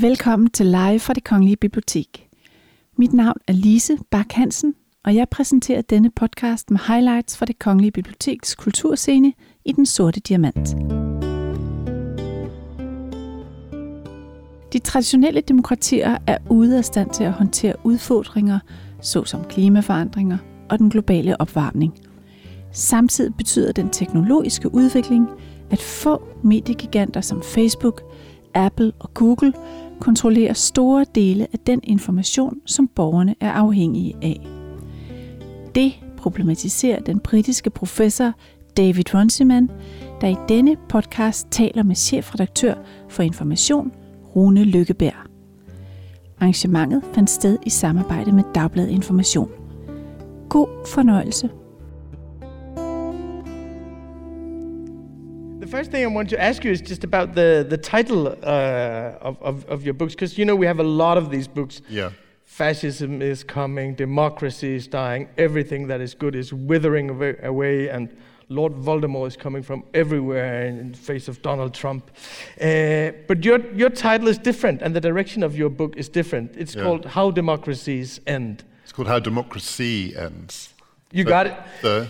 Velkommen til Live fra det Kongelige Bibliotek. Mit navn er Lise Bak Hansen, og jeg præsenterer denne podcast med highlights fra det Kongelige Biblioteks kulturscene i Den Sorte Diamant. De traditionelle demokratier er ude af stand til at håndtere udfordringer, såsom klimaforandringer og den globale opvarmning. Samtidig betyder den teknologiske udvikling, at få mediegiganter som Facebook, Apple og Google kontrollerer store dele af den information, som borgerne er afhængige af. Det problematiserer den britiske professor David Runciman, der i denne podcast taler med chefredaktør for Information, Rune Lykkeberg. Arrangementet fandt sted i samarbejde med Dagbladet Information. God fornøjelse. First thing I want to ask you is just about the, the title uh, of, of, of your books, because you know we have a lot of these books. Yeah. Fascism is coming, democracy is dying, everything that is good is withering away, and Lord Voldemort is coming from everywhere in the face of Donald Trump. Uh, but your, your title is different, and the direction of your book is different. It's Yeah. called How Democracies End. It's called How Democracy Ends. You So- got it. so-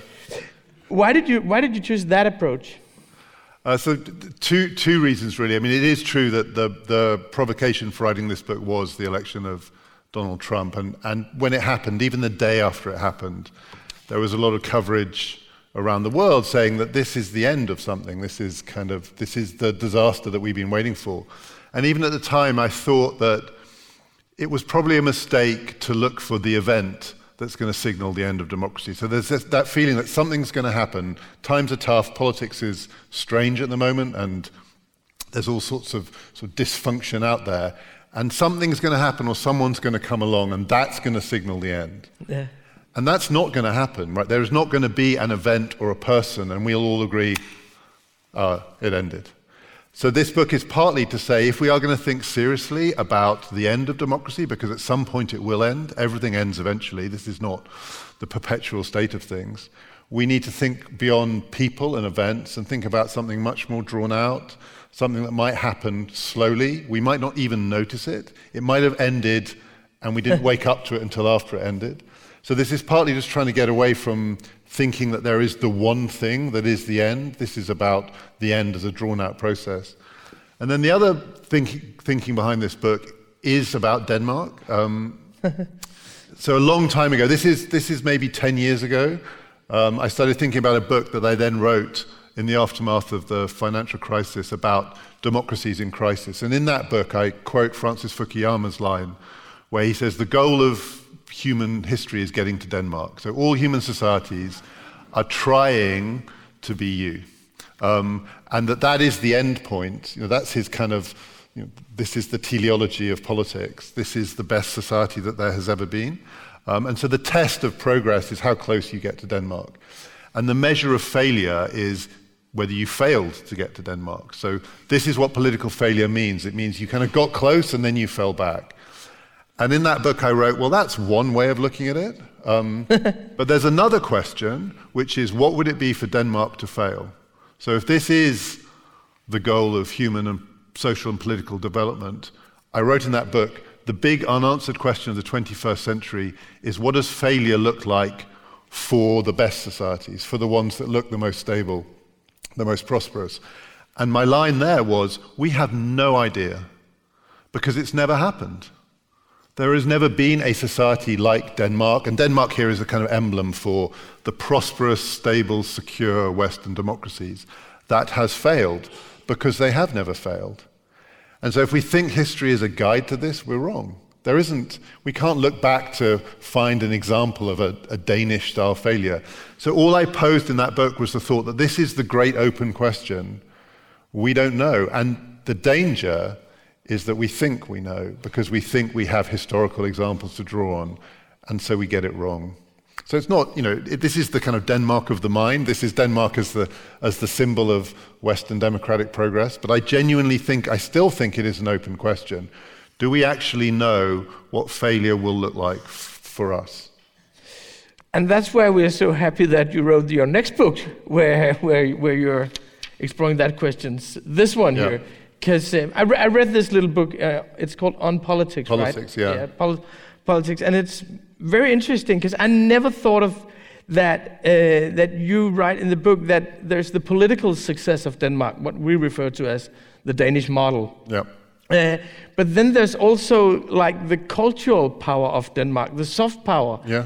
Why did you Why did you choose that approach? Uh, so, two, two reasons really. I mean, it is true that the, the provocation for writing this book was the election of Donald Trump. And, and when it happened, even the day after it happened, there was a lot of coverage around the world saying that this is the end of something. This is kind of, this is the disaster that we've been waiting for. And even at the time, I thought that it was probably a mistake to look for the event that's going to signal the end of democracy. So there's this, that feeling that something's going to happen. Times are tough. Politics is strange at the moment, and there's all sorts of, sort of dysfunction out there. And something's going to happen, or someone's going to come along, and that's going to signal the end. Yeah. And that's not going to happen, right? There is not going to be an event or a person, and we'll all agree, uh, it ended. So this book is partly to say if we are going to think seriously about the end of democracy, because at some point it will end, everything ends eventually. This is not the perpetual state of things. We need to think beyond people and events and think about something much more drawn out, something that might happen slowly. We might not even notice it. It might have ended and we didn't wake up to it until after it ended. So this is partly just trying to get away from thinking that there is the one thing that is the end. This is about the end as a drawn out process. And then the other think, thinking behind this book is about Denmark. Um, so a long time ago, this is, this is maybe 10 years ago, um, I started thinking about a book that I then wrote in the aftermath of the financial crisis about democracies in crisis. And in that book, I quote Francis Fukuyama's line, where he says, The goal of human history is getting to Denmark. So all human societies are trying to be you. Um, and that that is the end point. You know, that's his kind of, you know, this is the teleology of politics. This is the best society that there has ever been. Um, and so the test of progress is how close you get to Denmark. And the measure of failure is whether you failed to get to Denmark. So this is what political failure means. It means you kind of got close and then you fell back. And in that book, I wrote, well, that's one way of looking at it. Um, but there's another question, which is what would it be for Denmark to fail? So if this is the goal of human and social and political development, I wrote in that book, the big unanswered question of the 21st century is what does failure look like for the best societies, for the ones that look the most stable, the most prosperous? And my line there was, we have no idea because it's never happened. There has never been a society like Denmark, and Denmark here is a kind of emblem for the prosperous, stable, secure Western democracies that has failed because they have never failed. And so if we think history is a guide to this, we're wrong. There isn't, we can't look back to find an example of a, a Danish style failure. So all I posed in that book was the thought that this is the great open question. We don't know. And the danger is that we think we know because we think we have historical examples to draw on, and so we get it wrong. So it's not, you know, it, this is the kind of Denmark of the mind. This is Denmark as the, as the symbol of Western democratic progress. But I genuinely think, I still think it is an open question. Do we actually know what failure will look like f- for us? And that's why we're so happy that you wrote your next book, where, where, where you're exploring that question. This one Yeah. here because um, I, re- I read this little book. Uh, it's called On Politics, Politics, right? yeah. pol- politics, and it's very interesting because I never thought of that. Uh, that you write in the book that there's the political success of Denmark, what we refer to as the Danish model. Yeah. Uh, but then there's also like the cultural power of Denmark, the soft power, Yeah. uh,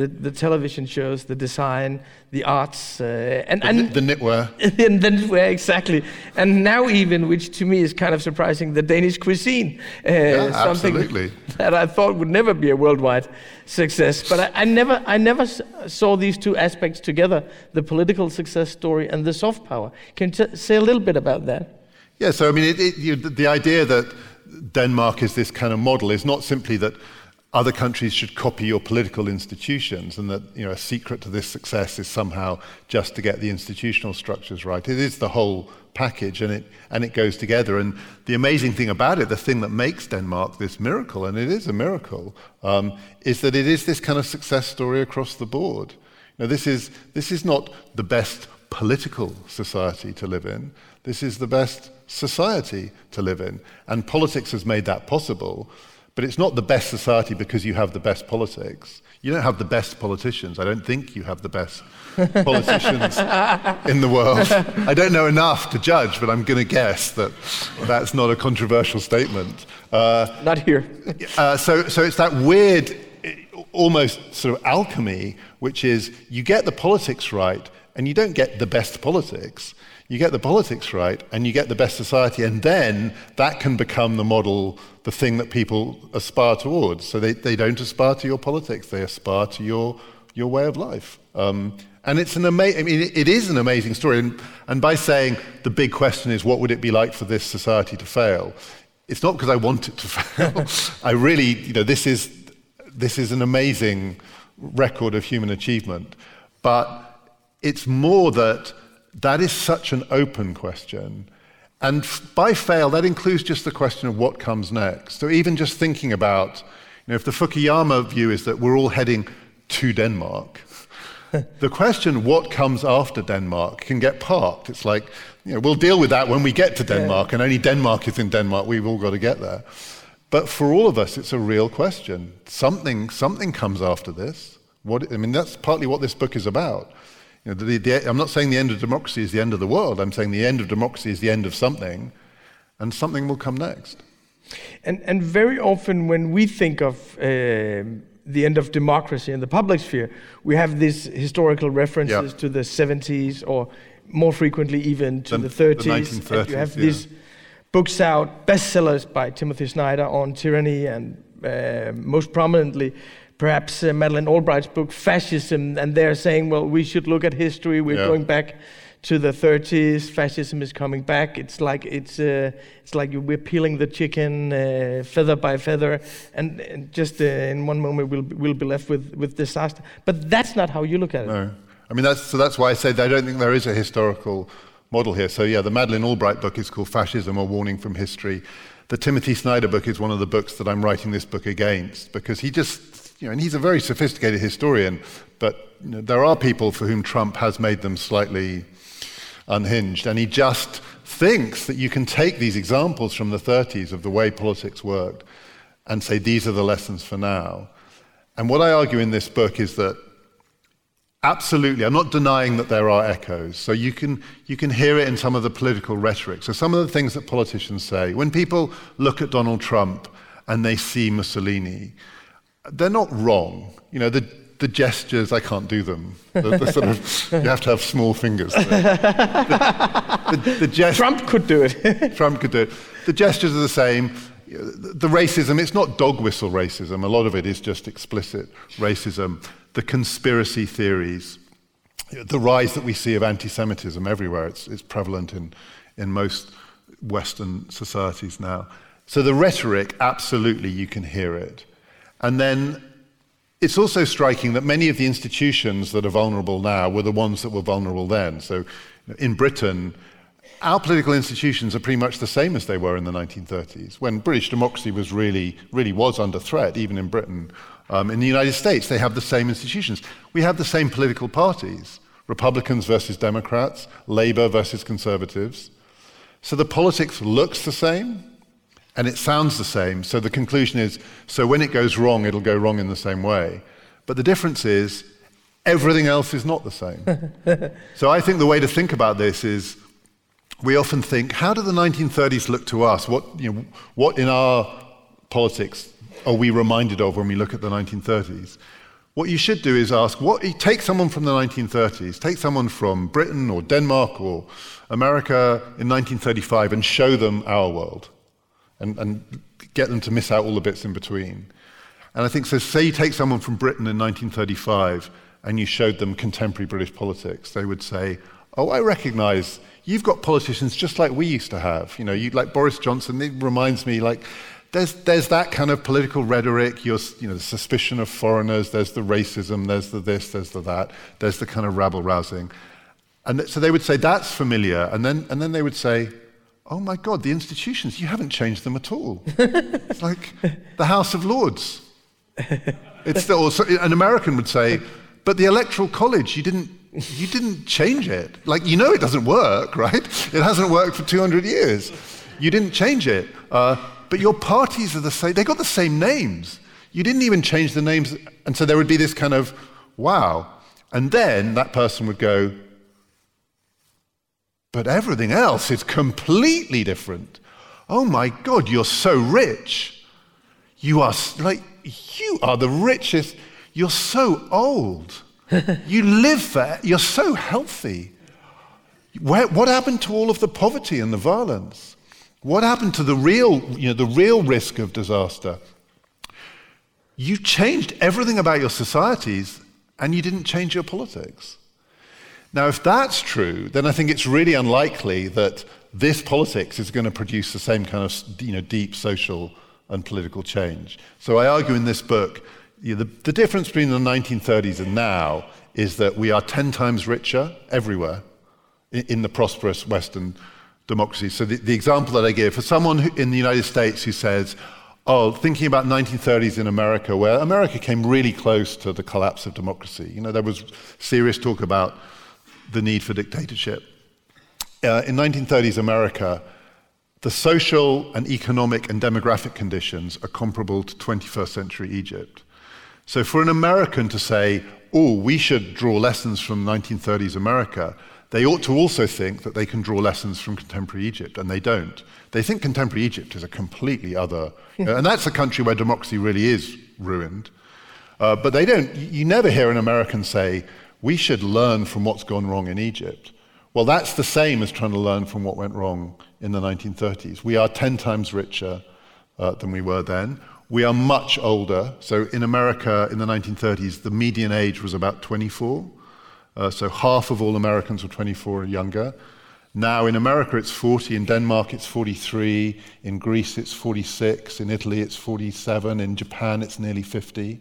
the, the television shows, the design, the arts, uh, and, The, and the knitwear. and then where exactly, and now even, which to me is kind of surprising, the Danish cuisine, uh, something absolutely. that I thought would never be a worldwide success. But I, I never, I never s- saw these two aspects together: the political success story and the soft power. Can you t- say a little bit about that? Yeah, so I mean, it, it, you, the idea that Denmark is this kind of model is not simply that other countries should copy your political institutions and that you know, a secret to this success is somehow just to get the institutional structures right. It is the whole package and it, and it goes together. And the amazing thing about it, the thing that makes Denmark this miracle, and it is a miracle, um, is that it is this kind of success story across the board. Now, this is, this is not the best political society to live in. This is the best society to live in. And politics has made that possible. But it's not the best society because you have the best politics. You don't have the best politicians. I don't think you have the best politicians in the world. I don't know enough to judge, but I'm going to guess that that's not a controversial statement. Uh, Not here. uh, so, so it's that weird, almost sort of alchemy, which is you get the politics right, and you don't get the best politics. You get the politics right, and you get the best society, and then that can become the model, the thing that people aspire towards. So they, they don't aspire to your politics; they aspire to your your way of life. Um, and it's an amazing. I mean, it, it is an amazing story. And, and by saying the big question is, what would it be like for this society to fail? It's not because I want it to fail. I really, you know, this is this is an amazing record of human achievement. But it's more that that is such an open question. And f- by fail, that includes just the question of what comes next. So even just thinking about, you know, if the Fukuyama view is that we're all heading to Denmark, the question, what comes after Denmark, can get parked. It's like, you know, we'll deal with that when we get to Denmark, and only Denmark is in Denmark. We've all got to get there. But for all of us, it's a real question. Something, something comes after this. What, I mean, that's partly what this book is about. You know, the, the, I'm not saying the end of democracy is the end of the world. I'm saying the end of democracy is the end of something, and something will come next. And, and very often, when we think of um the end of democracy in the public sphere, we have these historical references Yeah. to the 70s or more frequently even to The- the, the 30s. and you have yeah. these books out, bestsellers by Timothy Snyder on tyranny, and uh, most prominently, perhaps uh, Madeleine Albright's book, Fascism. And they're saying, well, we should look at history. We're Yeah. going back to the 30s. Fascism is coming back. It's like it's uh, it's like we're peeling the chicken uh, feather by feather, and, and just uh, in one moment we'll we'll be left with with disaster. But that's not how you look at it. No. I mean, that's, so that's why I said I don't think there is a historical model here. So, yeah, the Madeleine Albright book is called Fascism, A Warning from History. The Timothy Snyder book is one of the books that I'm writing this book against because he just, you know, and he's a very sophisticated historian, but you know, there are people for whom Trump has made them slightly unhinged. And he just thinks that you can take these examples from the 30s of the way politics worked and say, these are the lessons for now. And what I argue in this book is that Absolutely. I'm not denying that there are echoes. So you can, you can hear it in some of the political rhetoric. So some of the things that politicians say. When people look at Donald Trump and they see Mussolini, they're not wrong. You know, the, the gestures, I can't do them. The, the sort of, you have to have small fingers. The, the, the gest- Trump could do it. Trump could do it. The gestures are the same. The racism, it's not dog whistle racism. A lot of it is just explicit racism. The conspiracy theories, the rise that we see of anti Semitism everywhere, it's, it's prevalent in, in most Western societies now. So the rhetoric, absolutely, you can hear it. And then it's also striking that many of the institutions that are vulnerable now were the ones that were vulnerable then. So in Britain, our political institutions are pretty much the same as they were in the 1930s, when British democracy was really, really was under threat, even in Britain. Um, in the United States, they have the same institutions. We have the same political parties Republicans versus Democrats, Labour versus Conservatives. So the politics looks the same and it sounds the same. So the conclusion is so when it goes wrong, it'll go wrong in the same way. But the difference is everything else is not the same. so I think the way to think about this is we often think, how do the 1930s look to us? What, you know, what in our politics are we reminded of when we look at the 1930s? What you should do is ask, what, take someone from the 1930s, take someone from Britain or Denmark or America in 1935 and show them our world and, and get them to miss out all the bits in between. And I think so, say you take someone from Britain in 1935 and you showed them contemporary British politics, they would say, Oh, I recognize you've got politicians just like we used to have. You know, you like Boris Johnson, it reminds me like there's, there's that kind of political rhetoric, you're, you know, the suspicion of foreigners, there's the racism, there's the this, there's the that, there's the kind of rabble rousing. And th- so they would say, that's familiar. And then, and then they would say, oh my God, the institutions, you haven't changed them at all. it's like the House of Lords. It's the, also, an American would say, but the Electoral College, you didn't, you didn't change it. Like, you know it doesn't work, right? It hasn't worked for 200 years. You didn't change it. Uh, but your parties are the same. They got the same names. You didn't even change the names. And so there would be this kind of, wow. And then that person would go, but everything else is completely different. Oh my God, you're so rich. You are like, you are the richest. You're so old. you live there. you're so healthy. Where, what happened to all of the poverty and the violence? What happened to the real, you know, the real risk of disaster? You changed everything about your societies and you didn't change your politics. Now, if that's true, then I think it's really unlikely that this politics is going to produce the same kind of you know, deep social and political change. So I argue in this book you know, the, the difference between the 1930s and now is that we are 10 times richer everywhere in, in the prosperous Western democracies. So the, the, example that I give for someone who, in the United States who says, oh, thinking about 1930s in America, where America came really close to the collapse of democracy. You know, there was serious talk about the need for dictatorship. Uh, in 1930s America, the social and economic and demographic conditions are comparable to 21st century Egypt. So for an American to say, oh, we should draw lessons from 1930s America, they ought to also think that they can draw lessons from contemporary Egypt, and they don't. They think contemporary Egypt is a completely other, and that's a country where democracy really is ruined. Uh, but they don't, you never hear an American say, we should learn from what's gone wrong in Egypt. Well, that's the same as trying to learn from what went wrong in the 1930s. We are 10 times richer uh, than we were then. We are much older. So in America in the 1930s, the median age was about 24. Uh, so half of all Americans were 24 or younger. Now in America it's 40, in Denmark it's 43, in Greece it's 46, in Italy it's 47, in Japan it's nearly 50.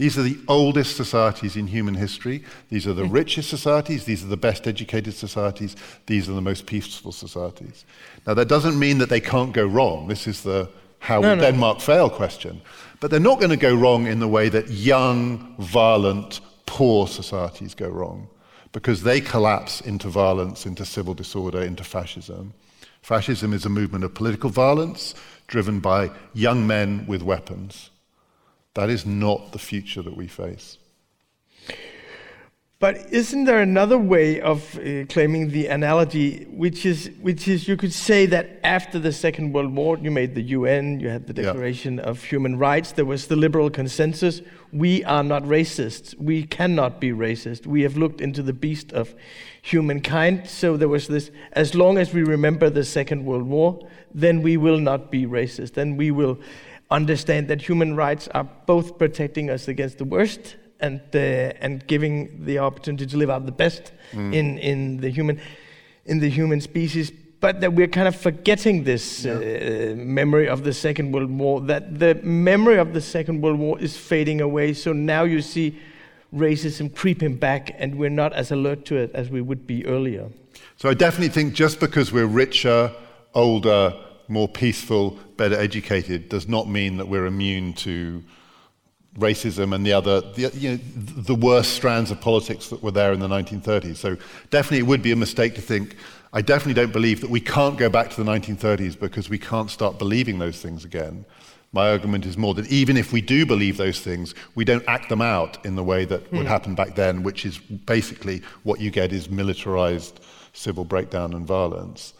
These are the oldest societies in human history. These are the richest societies. These are the best educated societies. These are the most peaceful societies. Now, that doesn't mean that they can't go wrong. This is the how no, will no. Denmark fail question. But they're not going to go wrong in the way that young, violent, poor societies go wrong, because they collapse into violence, into civil disorder, into fascism. Fascism is a movement of political violence driven by young men with weapons. That is not the future that we face. But isn't there another way of uh, claiming the analogy, which is, which is you could say that after the Second World War, you made the UN, you had the Declaration yeah. of Human Rights, there was the liberal consensus we are not racists, we cannot be racist. We have looked into the beast of humankind, so there was this as long as we remember the Second World War, then we will not be racist, then we will understand that human rights are both protecting us against the worst and uh, and giving the opportunity to live out the best mm. in in the human in the human species but that we're kind of forgetting this yeah. uh, memory of the second world war that the memory of the second world war is fading away so now you see racism creeping back and we're not as alert to it as we would be earlier so i definitely think just because we're richer older more peaceful, better educated does not mean that we're immune to racism and the other, the, you know, the worst strands of politics that were there in the 1930s. So definitely it would be a mistake to think I definitely don't believe that we can't go back to the 1930s because we can't start believing those things again. My argument is more that even if we do believe those things, we don't act them out in the way that mm. would hmm. happen back then, which is basically what you get is militarized civil breakdown and violence.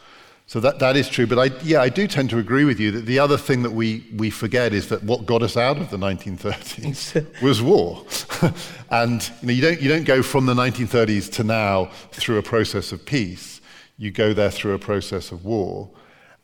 So that, that is true. But I, yeah, I do tend to agree with you that the other thing that we, we forget is that what got us out of the 1930s was war. and you, know, you, don't, you don't go from the 1930s to now through a process of peace. You go there through a process of war.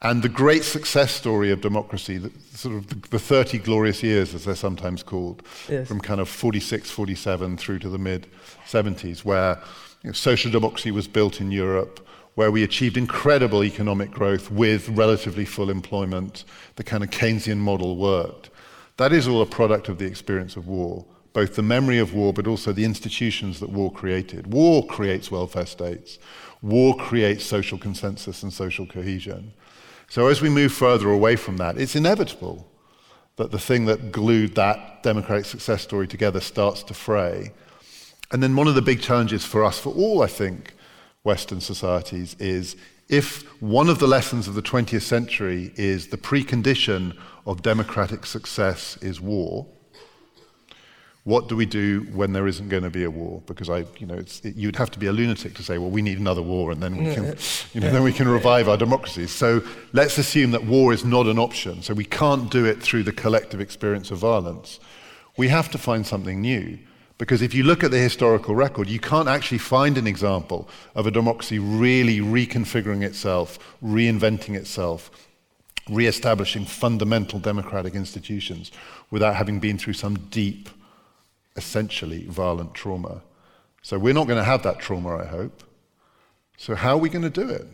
And the great success story of democracy, the, sort of the, the 30 glorious years, as they're sometimes called, yes. from kind of 46, 47 through to the mid 70s, where you know, social democracy was built in Europe, where we achieved incredible economic growth with relatively full employment. The kind of Keynesian model worked. That is all a product of the experience of war, both the memory of war, but also the institutions that war created. War creates welfare states, war creates social consensus and social cohesion. So as we move further away from that, it's inevitable that the thing that glued that democratic success story together starts to fray. And then one of the big challenges for us, for all, I think, Western societies is if one of the lessons of the 20th century is the precondition of democratic success is war, what do we do when there isn't going to be a war? Because I, you know, it, you'd have to be a lunatic to say, well, we need another war, and then we can, you know, then we can revive our democracies. So let's assume that war is not an option. So we can't do it through the collective experience of violence. We have to find something new. Because if you look at the historical record, you can't actually find an example of a democracy really reconfiguring itself, reinventing itself, re-establishing fundamental democratic institutions without having been through some deep, essentially violent trauma. So we're not going to have that trauma, I hope. So how are we going to do it?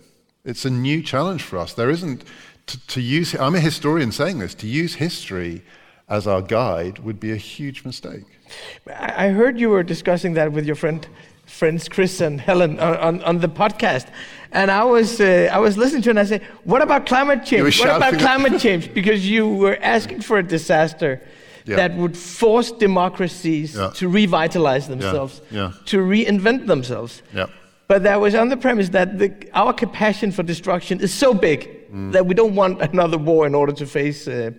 It's a new challenge for us. There isn't to, to use. I'm a historian saying this. To use history as our guide would be a huge mistake. I heard you were discussing that with your friend, friends Chris and Helen on, on, on the podcast. And I was, uh, I was listening to it and I said, What about climate change? What about climate change? Because you were asking for a disaster yeah. that would force democracies yeah. to revitalize themselves, yeah. to reinvent themselves. But that was on the premise that the, our capacity for destruction is so big mm. that we don't want another war in order to face uh,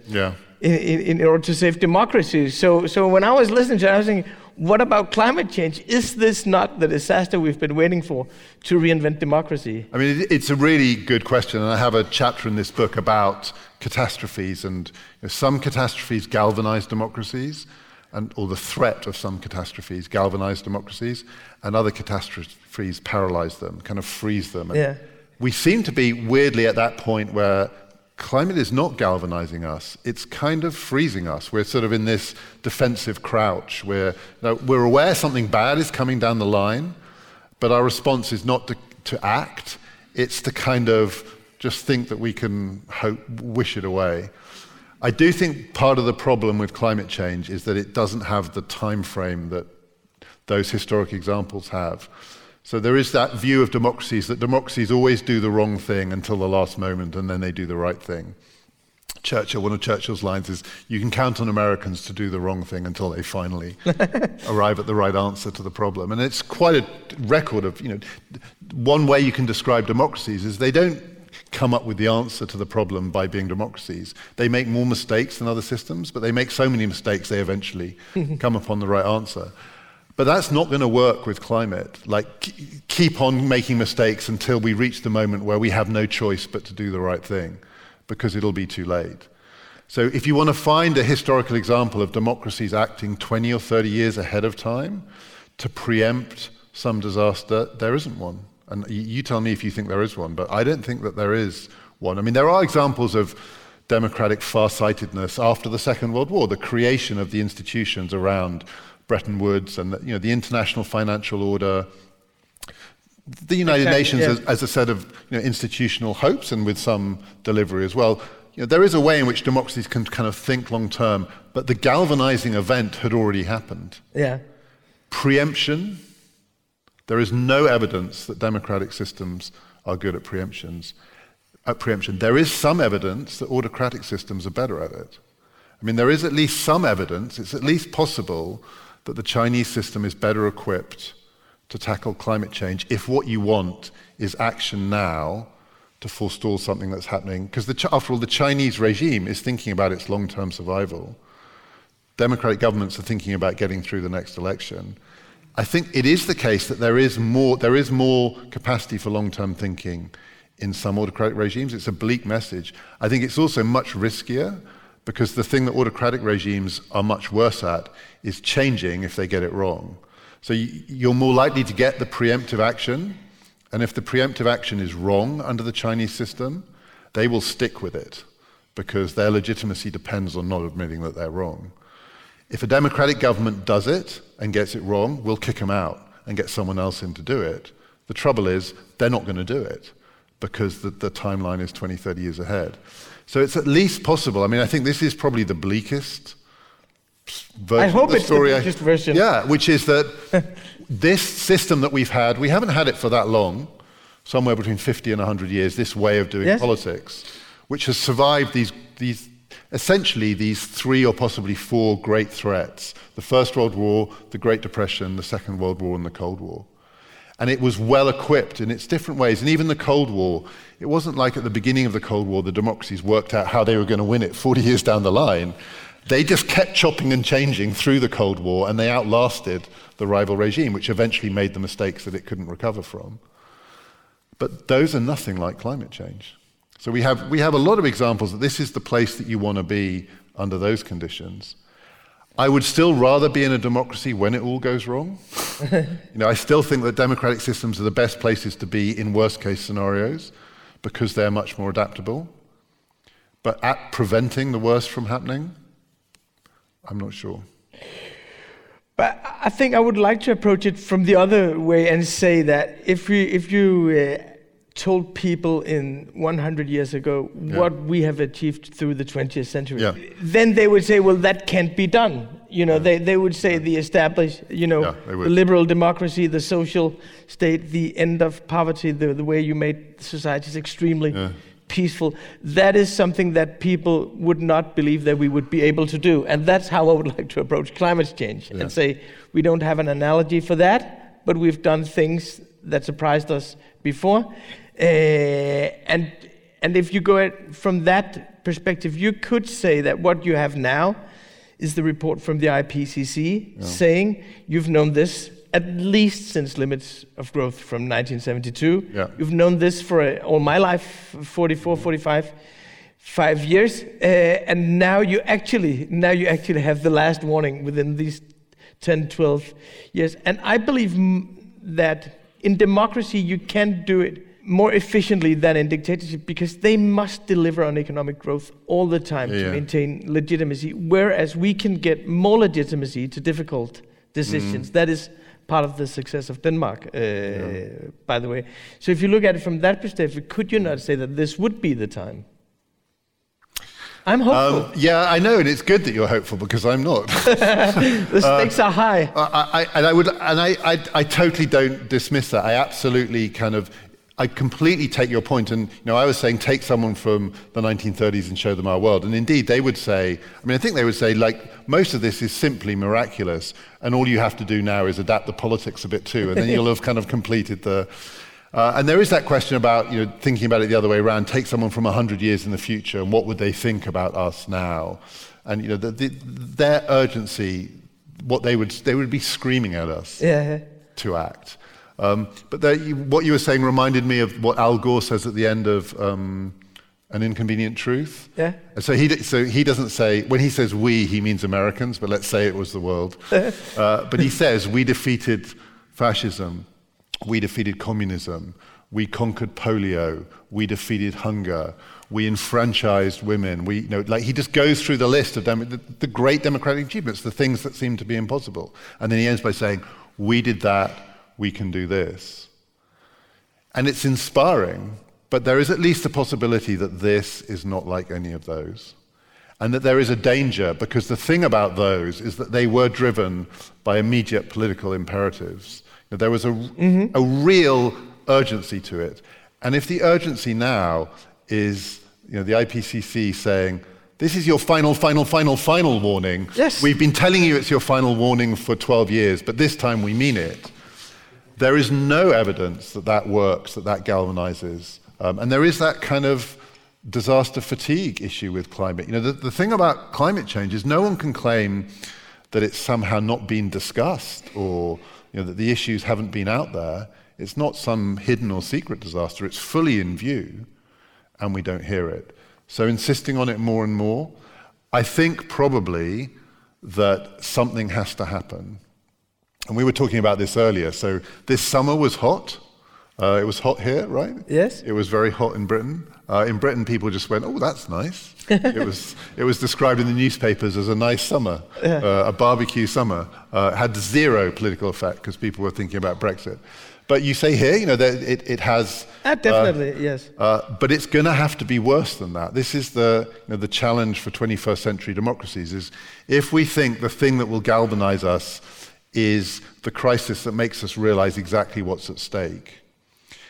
yeah in, in, order to save democracy. So, so when I was listening to it, I was thinking, what about climate change? Is this not the disaster we've been waiting for to reinvent democracy? I mean, it's a really good question, and I have a chapter in this book about catastrophes, and you know, some catastrophes galvanize democracies, and, or the threat of some catastrophes galvanize democracies, and other catastrophes paralyze them, kind of freeze them. And yeah. We seem to be weirdly at that point where climate is not galvanizing us, it's kind of freezing us. We're sort of in this defensive crouch where we're aware something bad is coming down the line, but our response is not to, to act, it's to kind of just think that we can hope, wish it away. I do think part of the problem with climate change is that it doesn't have the time frame that those historic examples have. So there is that view of democracies that democracies always do the wrong thing until the last moment and then they do the right thing. Churchill, one of Churchill's lines is, you can count on Americans to do the wrong thing until they finally arrive at the right answer to the problem. And it's quite a record of, you know, one way you can describe democracies is they don't come up with the answer to the problem by being democracies. They make more mistakes than other systems, but they make so many mistakes they eventually come upon the right answer. But that's not going to work with climate. Like, keep on making mistakes until we reach the moment where we have no choice but to do the right thing, because it'll be too late. So, if you want to find a historical example of democracies acting 20 or 30 years ahead of time to preempt some disaster, there isn't one. And you tell me if you think there is one, but I don't think that there is one. I mean, there are examples of democratic farsightedness after the Second World War, the creation of the institutions around Bretton Woods and the, you know, the international financial order, the United exactly, Nations yeah. as, as, a set of you know, institutional hopes and with some delivery as well. You know, there is a way in which democracies can kind of think long term, but the galvanizing event had already happened. Yeah. Preemption. There is no evidence that democratic systems are good at preemptions. At preemption, there is some evidence that autocratic systems are better at it. I mean, there is at least some evidence. It's at least possible that the Chinese system is better equipped to tackle climate change if what you want is action now to forestall something that's happening. Because after all, the Chinese regime is thinking about its long term survival. Democratic governments are thinking about getting through the next election. I think it is the case that there is more, there is more capacity for long term thinking in some autocratic regimes. It's a bleak message. I think it's also much riskier because the thing that autocratic regimes are much worse at is changing if they get it wrong. So you're more likely to get the preemptive action, and if the preemptive action is wrong under the Chinese system, they will stick with it because their legitimacy depends on not admitting that they're wrong. If a democratic government does it and gets it wrong, we'll kick them out and get someone else in to do it. The trouble is, they're not going to do it because the, the timeline is 20, 30 years ahead. So it's at least possible. I mean, I think this is probably the bleakest version I hope of the it's story. the bleakest version. Yeah, which is that this system that we've had, we haven't had it for that long, somewhere between 50 and 100 years, this way of doing yes. politics, which has survived these, these essentially these three or possibly four great threats the First World War, the Great Depression, the Second World War, and the Cold War. And it was well equipped in its different ways. And even the Cold War, it wasn't like at the beginning of the Cold War the democracies worked out how they were going to win it 40 years down the line. They just kept chopping and changing through the Cold War and they outlasted the rival regime, which eventually made the mistakes that it couldn't recover from. But those are nothing like climate change. So we have, we have a lot of examples that this is the place that you want to be under those conditions. I would still rather be in a democracy when it all goes wrong. you know, I still think that democratic systems are the best places to be in worst case scenarios because they're much more adaptable. But at preventing the worst from happening, I'm not sure. But I think I would like to approach it from the other way and say that if we, if you uh, told people in 100 years ago yeah. what we have achieved through the 20th century, yeah. then they would say, well, that can't be done. You know, yeah. they, they would say the established, you know, the liberal democracy, the social state, the end of poverty, the, the way you made societies extremely peaceful. That is something that people would not believe that we would be able to do. And that's how I would like to approach climate change and say, we don't have an analogy for that, but we've done things that surprised us before. Uh, and and if you go from that perspective, you could say that what you have now is the report from the IPCC yeah. saying you've known this at least since limits of growth from 1972. Yeah. You've known this for uh, all my life, 44, 45, five years, uh, and now you actually now you actually have the last warning within these 10, 12 years. And I believe m- that in democracy you can do it more efficiently than in dictatorship because they must deliver on economic growth all the time yeah. to maintain legitimacy, whereas we can get more legitimacy to difficult decisions. Mm. That is part of the success of Denmark, uh, yeah. by the way. So if you look at it from that perspective, could you not say that this would be the time? I'm hopeful. Um, yeah, I know, and it's good that you're hopeful because I'm not. the stakes uh, are high. I, I, and I would, and I, I, I totally don't dismiss that. I absolutely kind of I completely take your point, and you know, I was saying take someone from the 1930s and show them our world, and indeed they would say. I mean, I think they would say like most of this is simply miraculous, and all you have to do now is adapt the politics a bit too, and then you'll have kind of completed the. Uh, and there is that question about you know thinking about it the other way around. Take someone from 100 years in the future, and what would they think about us now? And you know, the, the, their urgency, what they would they would be screaming at us yeah. to act. Um, but there, you, what you were saying reminded me of what Al Gore says at the end of um, An Inconvenient Truth. Yeah. So he, so he doesn't say, when he says we, he means Americans, but let's say it was the world. uh, but he says, we defeated fascism, we defeated communism, we conquered polio, we defeated hunger, we enfranchised women. We, you know, like he just goes through the list of dem- the, the great democratic achievements, the things that seem to be impossible. And then he ends by saying, we did that we can do this. And it's inspiring, but there is at least a possibility that this is not like any of those. And that there is a danger, because the thing about those is that they were driven by immediate political imperatives. There was a, mm-hmm. a real urgency to it. And if the urgency now is you know, the IPCC saying, this is your final, final, final, final warning. Yes. We've been telling you it's your final warning for 12 years, but this time we mean it there is no evidence that that works, that that galvanizes. Um, and there is that kind of disaster fatigue issue with climate. You know, the, the thing about climate change is no one can claim that it's somehow not been discussed or you know, that the issues haven't been out there. It's not some hidden or secret disaster. It's fully in view, and we don't hear it. So insisting on it more and more, I think probably that something has to happen. And we were talking about this earlier. So this summer was hot. Uh, it was hot here, right? Yes. It was very hot in Britain. Uh, in Britain, people just went, "Oh, that's nice." it was it was described in the newspapers as a nice summer, yeah. uh, a barbecue summer. Uh, had zero political effect because people were thinking about Brexit. But you say here, you know, that it, it has. Uh, definitely, yes. Uh, but it's going to have to be worse than that. This is the, you know, the challenge for 21st century democracies is if we think the thing that will galvanize us is the crisis that makes us realize exactly what's at stake,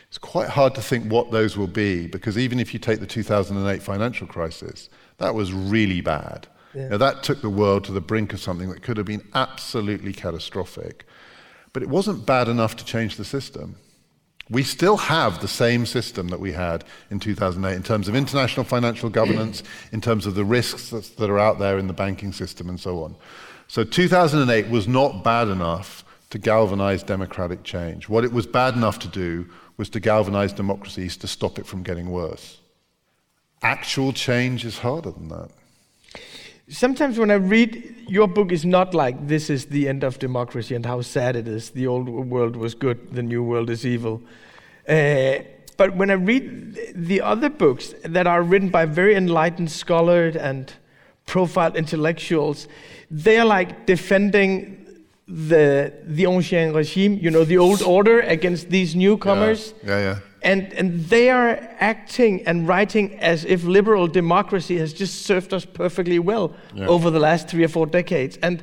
it's quite hard to think what those will be because even if you take the 2008 financial crisis, that was really bad. Yeah. Now, that took the world to the brink of something that could have been absolutely catastrophic. But it wasn't bad enough to change the system. We still have the same system that we had in 2008 in terms of international financial governance, in terms of the risks that are out there in the banking system, and so on. So 2008 was not bad enough to galvanize democratic change. What it was bad enough to do was to galvanize democracies to stop it from getting worse. Actual change is harder than that sometimes when I read your book is not like this is the end of democracy and how sad it is. The old world was good, the new world is evil. Uh, but when I read the other books that are written by very enlightened scholars and profiled intellectuals, they are like defending the the ancien regime, you know, the old order against these newcomers. Yeah, yeah. yeah. And, and they are acting and writing as if liberal democracy has just served us perfectly well yeah. over the last three or four decades. And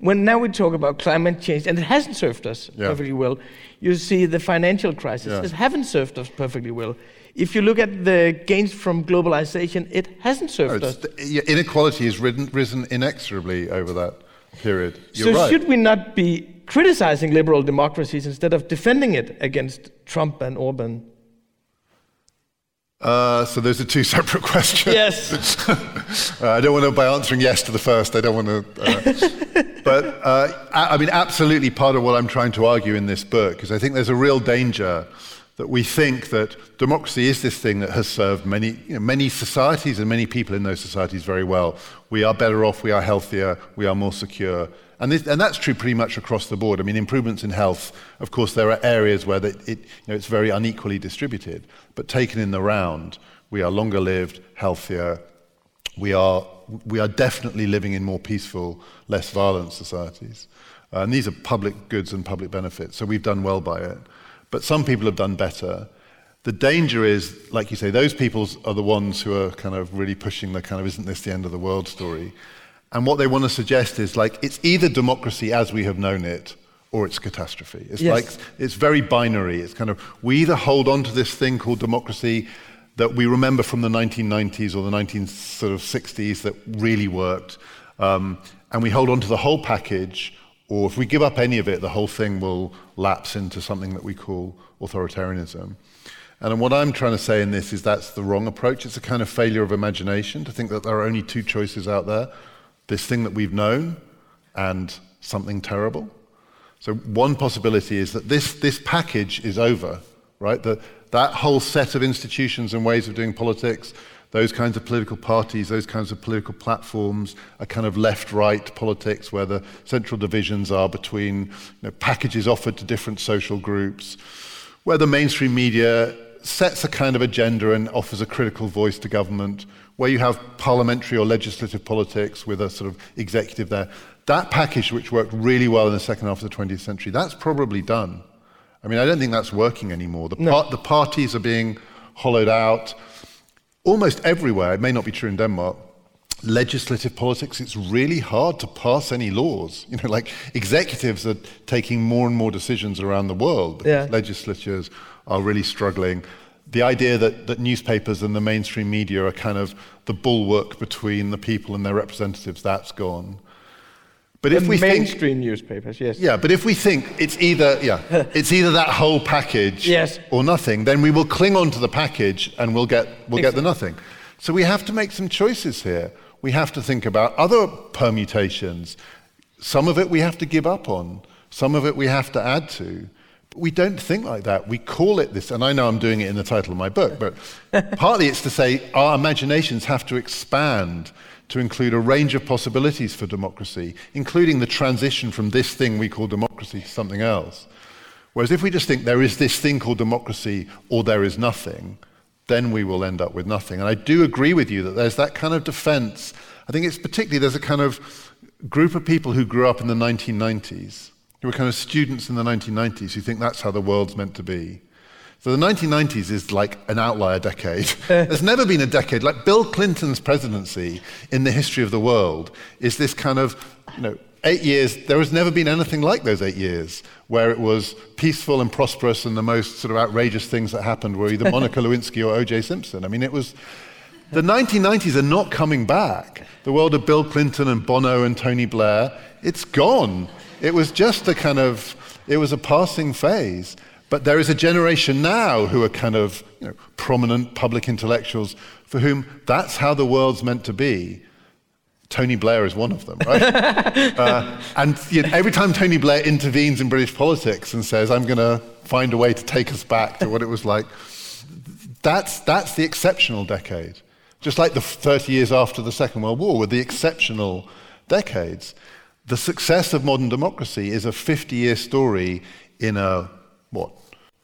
when now we talk about climate change, and it hasn't served us yeah. perfectly well, you see the financial crisis yeah. haven't served us perfectly well. If you look at the gains from globalization, it hasn't oh, served us. The, inequality has risen inexorably over that period. You're so right. should we not be criticizing liberal democracies instead of defending it against Trump and Orban? Uh, so those are two separate questions. Yes. uh, I don't want to, by answering yes to the first, I don't want to. Uh, but uh, I, I mean, absolutely part of what I'm trying to argue in this book is I think there's a real danger that we think that democracy is this thing that has served many, you know, many societies and many people in those societies very well. We are better off, we are healthier, we are more secure. And, this, and that's true pretty much across the board. I mean, improvements in health, of course, there are areas where it, you know, it's very unequally distributed. But taken in the round, we are longer lived, healthier. We are, we are definitely living in more peaceful, less violent societies. Uh, and these are public goods and public benefits, so we've done well by it. But some people have done better. The danger is, like you say, those people are the ones who are kind of really pushing the kind of isn't this the end of the world story. And what they want to suggest is like it's either democracy as we have known it or it's catastrophe. It's yes. like it's very binary. It's kind of we either hold on to this thing called democracy that we remember from the 1990s or the 1960s that really worked, um, and we hold on to the whole package, or if we give up any of it, the whole thing will lapse into something that we call authoritarianism. And what I'm trying to say in this is that's the wrong approach. It's a kind of failure of imagination to think that there are only two choices out there this thing that we've known and something terrible. So, one possibility is that this, this package is over, right? That, that whole set of institutions and ways of doing politics, those kinds of political parties, those kinds of political platforms, a kind of left right politics where the central divisions are between you know, packages offered to different social groups, where the mainstream media sets a kind of agenda and offers a critical voice to government, where you have parliamentary or legislative politics with a sort of executive there. That package, which worked really well in the second half of the 20th century, that's probably done. I mean, I don't think that's working anymore. The, no. par- the parties are being hollowed out almost everywhere. It may not be true in Denmark. Legislative politics, it's really hard to pass any laws. You know, like executives are taking more and more decisions around the world yeah. legislatures are really struggling the idea that, that newspapers and the mainstream media are kind of the bulwark between the people and their representatives, that's gone. But if the we think, mainstream newspapers, yes. yeah, but if we think it's either, yeah, it's either that whole package Yes. or nothing, then we will cling on to the package and we'll get, we'll get the nothing. So we have to make some choices here. We have to think about other permutations. Some of it we have to give up on. Some of it we have to add to. But we don't think like that. We call it this, and I know I'm doing it in the title of my book, but partly it's to say our imaginations have to expand to include a range of possibilities for democracy, including the transition from this thing we call democracy to something else. Whereas if we just think there is this thing called democracy or there is nothing, then we will end up with nothing. And I do agree with you that there's that kind of defense. I think it's particularly there's a kind of group of people who grew up in the 1990s, who were kind of students in the 1990s, who think that's how the world's meant to be. So the 1990s is like an outlier decade. Uh. There's never been a decade like Bill Clinton's presidency in the history of the world is this kind of, you know, eight years. There has never been anything like those eight years where it was peaceful and prosperous, and the most sort of outrageous things that happened were either Monica Lewinsky or O.J. Simpson. I mean, it was. The 1990s are not coming back. The world of Bill Clinton and Bono and Tony Blair, it's gone. It was just a kind of, it was a passing phase. But there is a generation now who are kind of you know, prominent public intellectuals for whom that's how the world's meant to be. Tony Blair is one of them, right? uh, and you know, every time Tony Blair intervenes in British politics and says, I'm going to find a way to take us back to what it was like, that's, that's the exceptional decade. Just like the 30 years after the Second World War were the exceptional decades. The success of modern democracy is a 50 year story in a, what,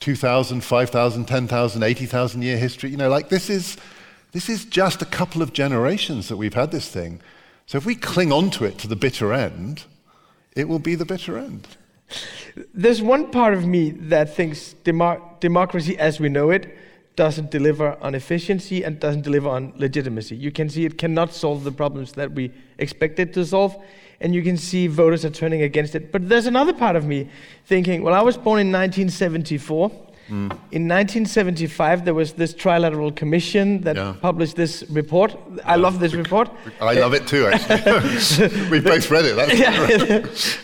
2,000, 5,000, 10,000, 80,000 year history. You know, like this is, this is just a couple of generations that we've had this thing. So if we cling on to it to the bitter end, it will be the bitter end. There's one part of me that thinks demo- democracy as we know it doesn't deliver on efficiency and doesn't deliver on legitimacy. You can see it cannot solve the problems that we expect it to solve, and you can see voters are turning against it. But there's another part of me thinking, well, I was born in 1974. Mm. In 1975, there was this trilateral commission that yeah. published this report. Yeah. I love this report. I love it too, actually. we both read it. That's yeah,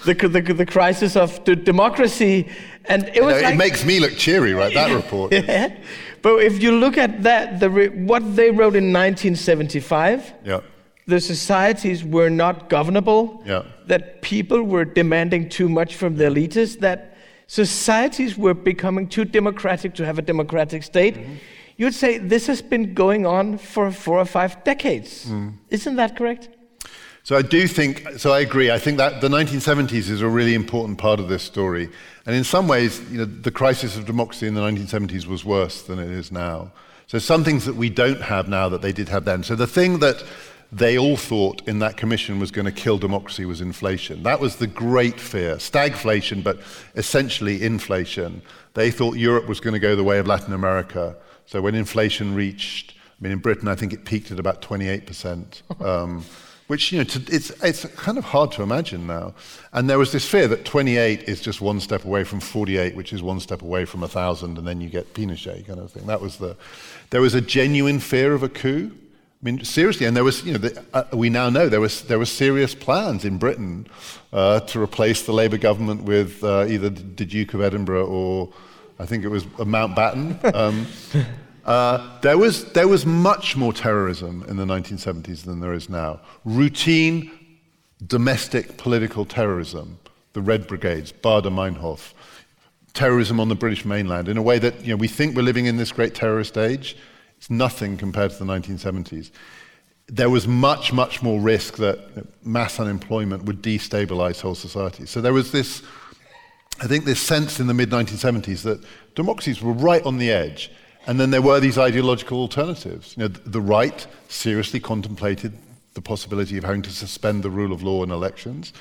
the, the, the, crisis of the democracy. And it was. Know, like, it makes me look cheery, right? That report. yeah. But if you look at that, the re- what they wrote in 1975, yeah. The societies were not governable, yeah. that people were demanding too much from the elitists, that societies were becoming too democratic to have a democratic state. Mm-hmm. You'd say this has been going on for four or five decades. Mm. Isn't that correct? So I do think, so I agree. I think that the 1970s is a really important part of this story. And in some ways, you know, the crisis of democracy in the 1970s was worse than it is now. So some things that we don't have now that they did have then. So the thing that they all thought in that commission was going to kill democracy was inflation. That was the great fear. Stagflation, but essentially inflation. They thought Europe was going to go the way of Latin America. So when inflation reached, I mean, in Britain, I think it peaked at about 28%. Um, which you know to, it's it's kind of hard to imagine now. And there was this fear that 28 is just one step away from 48, which is one step away from a thousand, and then you get Pinochet kind of thing. That was the there was a genuine fear of a coup. I mean, seriously, and there was, you know, the, uh, we now know there was there were serious plans in Britain uh, to replace the Labour government with uh, either the Duke of Edinburgh or I think it was Mountbatten. Um, uh, there, was, there was much more terrorism in the 1970s than there is now. Routine domestic political terrorism, the Red Brigades, Baader-Meinhof, terrorism on the British mainland, in a way that you know, we think we're living in this great terrorist age. It's nothing compared to the 1970s. There was much, much more risk that mass unemployment would destabilize whole societies. So there was this, I think, this sense in the mid 1970s that democracies were right on the edge and then there were these ideological alternatives. You know, the right seriously contemplated the possibility of having to suspend the rule of law in elections.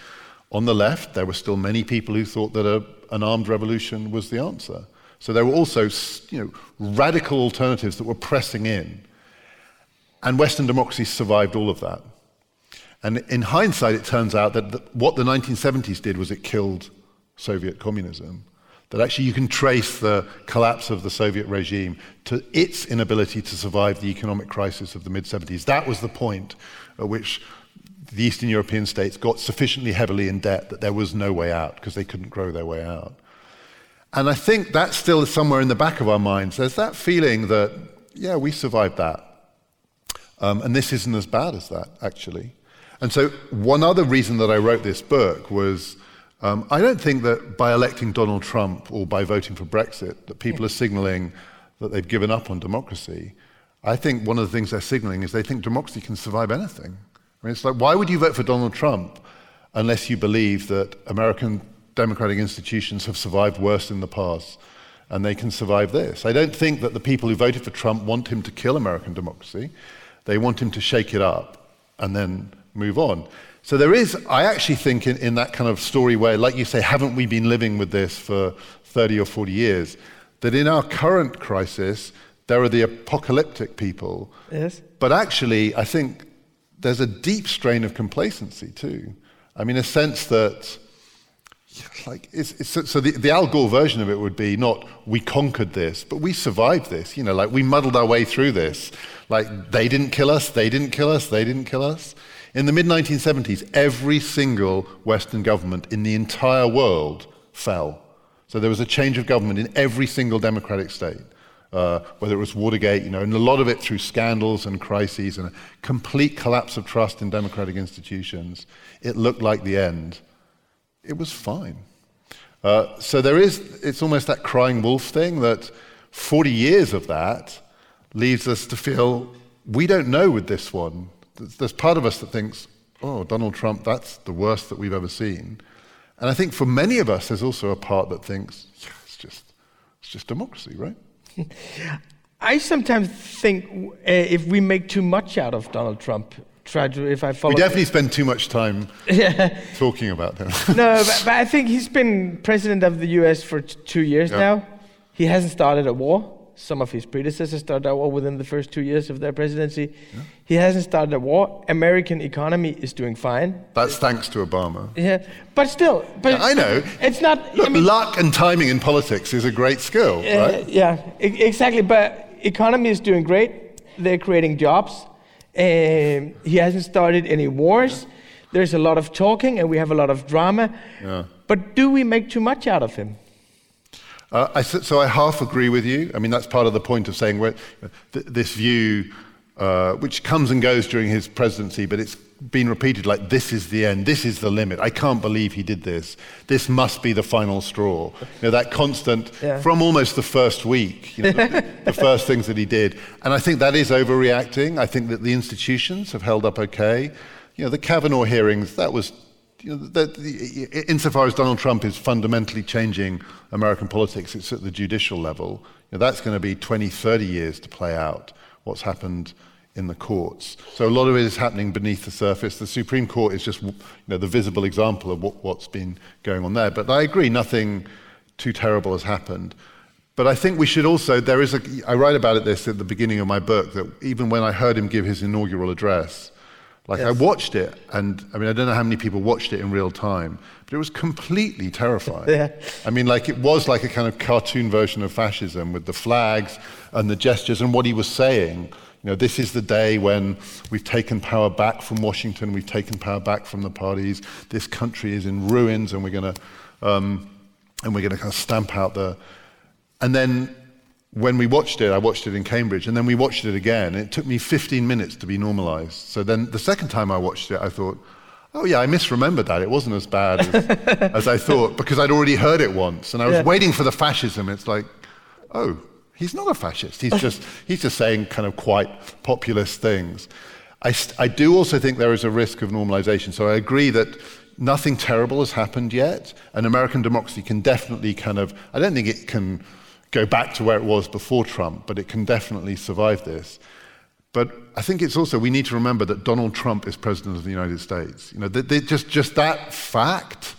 On the left, there were still many people who thought that a, an armed revolution was the answer. So there were also you know, radical alternatives that were pressing in. And Western democracy survived all of that. And in hindsight, it turns out that the, what the 1970s did was it killed Soviet communism that actually you can trace the collapse of the Soviet regime to its inability to survive the economic crisis of the mid 70s. That was the point at which the Eastern European states got sufficiently heavily in debt that there was no way out because they couldn't grow their way out. And I think that's still somewhere in the back of our minds. There's that feeling that, yeah, we survived that. Um, and this isn't as bad as that, actually. And so, one other reason that I wrote this book was um, I don't think that by electing Donald Trump or by voting for Brexit, that people are signaling that they've given up on democracy. I think one of the things they're signaling is they think democracy can survive anything. I mean, it's like, why would you vote for Donald Trump unless you believe that American democratic institutions have survived worse in the past and they can survive this? I don't think that the people who voted for Trump want him to kill American democracy. They want him to shake it up and then move on. So there is, I actually think, in, in that kind of story where, like you say, haven't we been living with this for 30 or 40 years? That in our current crisis, there are the apocalyptic people. Yes. But actually, I think there's a deep strain of complacency too. I mean, a sense that, like, it's, it's, so the, the Al Gore version of it would be not we conquered this, but we survived this. You know, like we muddled our way through this. Like they didn't kill us, they didn't kill us, they didn't kill us. In the mid 1970s, every single Western government in the entire world fell. So there was a change of government in every single democratic state, uh, whether it was Watergate, you know, and a lot of it through scandals and crises and a complete collapse of trust in democratic institutions. It looked like the end. It was fine. Uh, so there is, it's almost that crying wolf thing that 40 years of that leads us to feel we don't know with this one there's part of us that thinks, oh, Donald Trump, that's the worst that we've ever seen. And I think for many of us, there's also a part that thinks, yeah, it's just, it's just democracy, right? I sometimes think uh, if we make too much out of Donald Trump, try to, if I follow. We definitely spend too much time talking about him. no, but, but, I think he's been president of the US for t- two years yeah. now. He hasn't started a war. Some of his predecessors started a war within the first two years of their presidency. Yeah. He hasn't started a war. American economy is doing fine. That's thanks to Obama. Yeah, but still, but yeah, I know it's not. Look, I mean, luck and timing in politics is a great skill, uh, right? Yeah, exactly. But economy is doing great. They're creating jobs. Um, he hasn't started any wars. There's a lot of talking, and we have a lot of drama. Yeah. But do we make too much out of him? Uh, I, so I half agree with you. I mean, that's part of the point of saying th- this view, uh, which comes and goes during his presidency, but it's been repeated like this is the end, this is the limit. I can't believe he did this. This must be the final straw. You know, that constant yeah. from almost the first week, you know, the, the first things that he did. And I think that is overreacting. I think that the institutions have held up okay. You know, the Kavanaugh hearings, that was you know, that, insofar as Donald Trump is fundamentally changing American politics, it's at the judicial level. You know, that's going to be 20, 30 years to play out what's happened in the courts. So a lot of it is happening beneath the surface. The Supreme Court is just you know, the visible example of what, what's been going on there. But I agree, nothing too terrible has happened. But I think we should also, there is a, I write about it this at the beginning of my book, that even when I heard him give his inaugural address, like yes. I watched it, and I mean, I don't know how many people watched it in real time, but it was completely terrifying. yeah. I mean, like it was like a kind of cartoon version of fascism with the flags and the gestures and what he was saying. You know, this is the day when we've taken power back from Washington, we've taken power back from the parties. This country is in ruins, and we're going to, um, and we're going to kind of stamp out the. And then when we watched it, I watched it in Cambridge, and then we watched it again. It took me 15 minutes to be normalized. So then the second time I watched it, I thought, oh, yeah, I misremembered that. It wasn't as bad as, as I thought because I'd already heard it once. And I was yeah. waiting for the fascism. It's like, oh, he's not a fascist. He's just, he's just saying kind of quite populist things. I, I do also think there is a risk of normalization. So I agree that nothing terrible has happened yet, and American democracy can definitely kind of, I don't think it can go back to where it was before Trump, but it can definitely survive this. But I think it's also, we need to remember that Donald Trump is president of the United States. You know, they, they just, just that fact.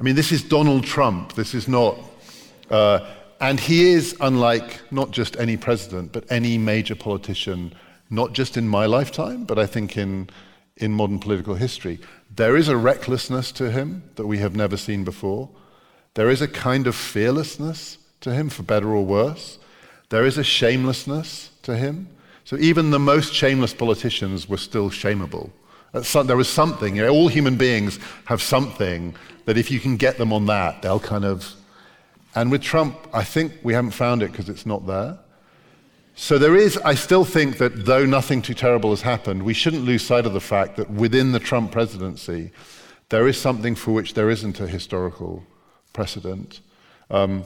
I mean, this is Donald Trump. This is not, uh, and he is unlike not just any president, but any major politician, not just in my lifetime, but I think in, in modern political history. There is a recklessness to him that we have never seen before. There is a kind of fearlessness to him, for better or worse. There is a shamelessness to him. So even the most shameless politicians were still shameable Some, there was something. You know, all human beings have something that if you can get them on that, they'll kind of. And with Trump, I think we haven't found it because it's not there. So there is, I still think that though nothing too terrible has happened, we shouldn't lose sight of the fact that within the Trump presidency, there is something for which there isn't a historical precedent. Um,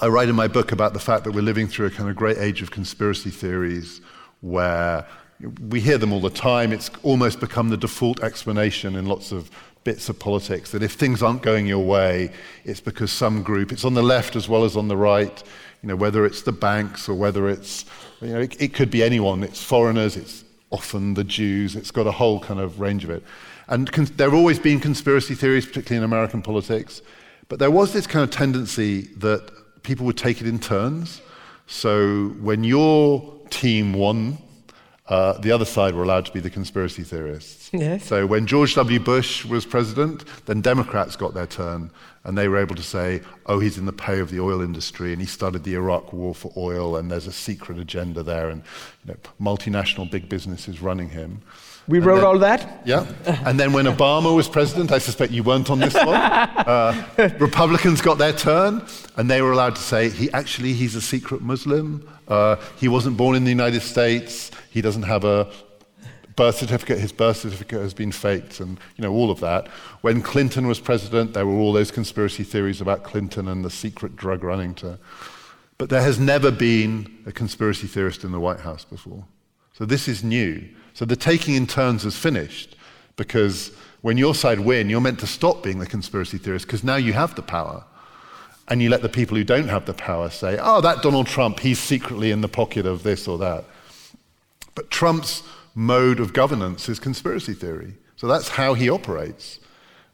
I write in my book about the fact that we're living through a kind of great age of conspiracy theories where we hear them all the time. It's almost become the default explanation in lots of bits of politics that if things aren't going your way, it's because some group, it's on the left as well as on the right, you know, whether it's the banks or whether it's, you know, it, it could be anyone. It's foreigners, it's often the Jews, it's got a whole kind of range of it. And con- there have always been conspiracy theories, particularly in American politics, but there was this kind of tendency that people would take it in turns. So when your team won, uh, the other side were allowed to be the conspiracy theorists. Yes. So when George W. Bush was president, then Democrats got their turn, and they were able to say, oh, he's in the pay of the oil industry, and he started the Iraq war for oil, and there's a secret agenda there, and you know, multinational big businesses running him. We And wrote then- all that. Yeah. And then when Obama was president, I suspect you weren't on this one, uh, Republicans got their turn and they were allowed to say, he actually, he's a secret Muslim. Uh, he wasn't born in the United States. He doesn't have a birth certificate. His birth certificate has been faked and, you know, all of that. When Clinton was president, there were all those conspiracy theories about Clinton and the secret drug running to. But there has never been a conspiracy theorist in the White House before. So this is new. So the taking in turns is finished because when your side win, you're meant to stop being the conspiracy theorist because now you have the power. And you let the people who don't have the power say, oh, that Donald Trump, he's secretly in the pocket of this or that. But Trump's mode of governance is conspiracy theory. So that's how he operates.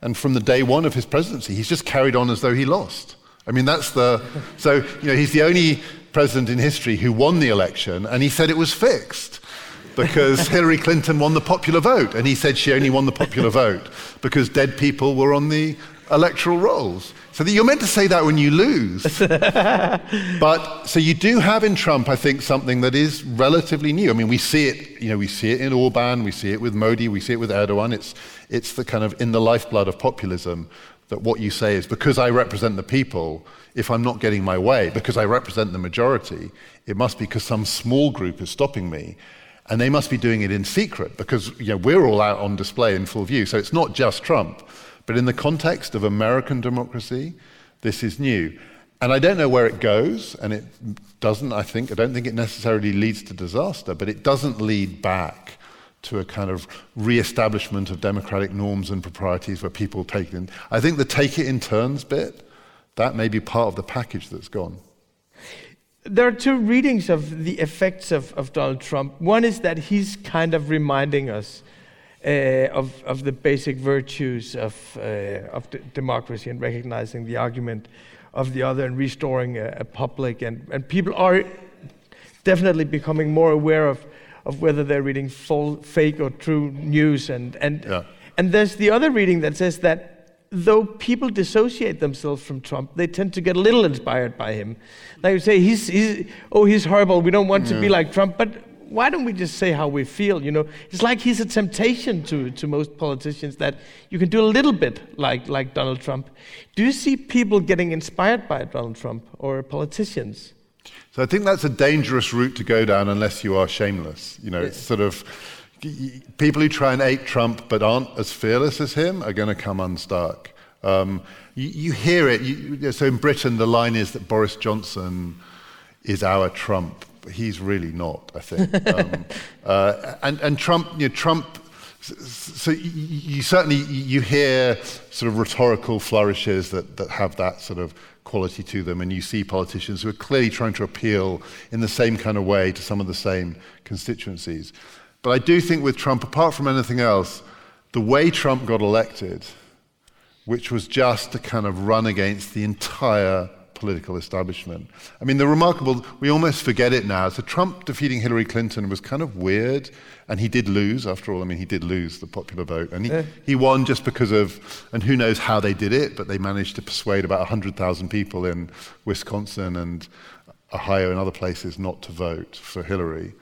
And from the day one of his presidency, he's just carried on as though he lost. I mean, that's the. So, you know, he's the only president in history who won the election, and he said it was fixed because Hillary Clinton won the popular vote. And he said she only won the popular vote because dead people were on the electoral rolls. So that you're meant to say that when you lose. But so you do have in Trump, I think, something that is relatively new. I mean, we see it, you know, we see it in Orban, we see it with Modi, we see it with Erdogan. It's, it's the kind of in the lifeblood of populism that what you say is because I represent the people, if I'm not getting my way, because I represent the majority, it must be because some small group is stopping me. And they must be doing it in secret because you know, we're all out on display in full view. So it's not just Trump. But in the context of American democracy, this is new. And I don't know where it goes, and it doesn't, I think, I don't think it necessarily leads to disaster, but it doesn't lead back to a kind of re-establishment of democratic norms and proprieties where people take it in. I think the take it in turns bit, that may be part of the package that's gone. There are two readings of the effects of, of Donald Trump. One is that he's kind of reminding us uh, of, of the basic virtues of, uh, of d- democracy and recognizing the argument of the other and restoring a, a public. And, and people are definitely becoming more aware of, of whether they're reading full, fake or true news. And, and, Yeah. and there's the other reading that says that though people dissociate themselves from Trump, they tend to get a little inspired by him. Like you say, he's, he's oh, he's horrible. We don't want to be like Trump. But why don't we just say how we feel? You know, it's like he's a temptation to, to most politicians that you can do a little bit like, like Donald Trump. Do you see people getting inspired by Donald Trump or politicians? So I think that's a dangerous route to go down unless you are shameless. You know, it's sort of people who try and ape Trump but aren't as fearless as him are going to come unstuck. Um, you, you hear it. You, so in Britain, the line is that Boris Johnson is our Trump. He's really not, I think. Um, uh, and, and Trump, you know, Trump. So you certainly you hear sort of rhetorical flourishes that, that have that sort of quality to them, and you see politicians who are clearly trying to appeal in the same kind of way to some of the same constituencies. But I do think with Trump, apart from anything else, the way Trump got elected, which was just to kind of run against the entire political establishment. I mean, the remarkable, we almost forget it now. So Trump defeating Hillary Clinton was kind of weird, and he did lose, after all. I mean, he did lose the popular vote. And he, he won just because of, and who knows how they did it, but they managed to persuade about 100,000 people in Wisconsin and Ohio and other places not to vote for Hillary.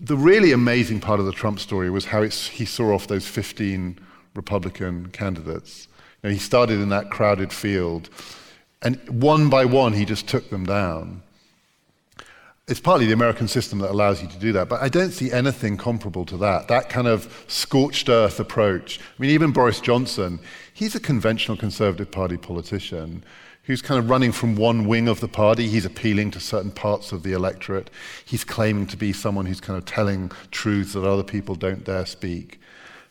The really amazing part of the Trump story was how he saw off those 15 Republican candidates. You know, he started in that crowded field, and one by one, he just took them down. It's partly the American system that allows you to do that, but I don't see anything comparable to that. That kind of scorched earth approach. I mean, even Boris Johnson, he's a conventional Conservative Party politician who's kind of running from one wing of the party. He's appealing to certain parts of the electorate. He's claiming to be someone who's kind of telling truths that other people don't dare speak.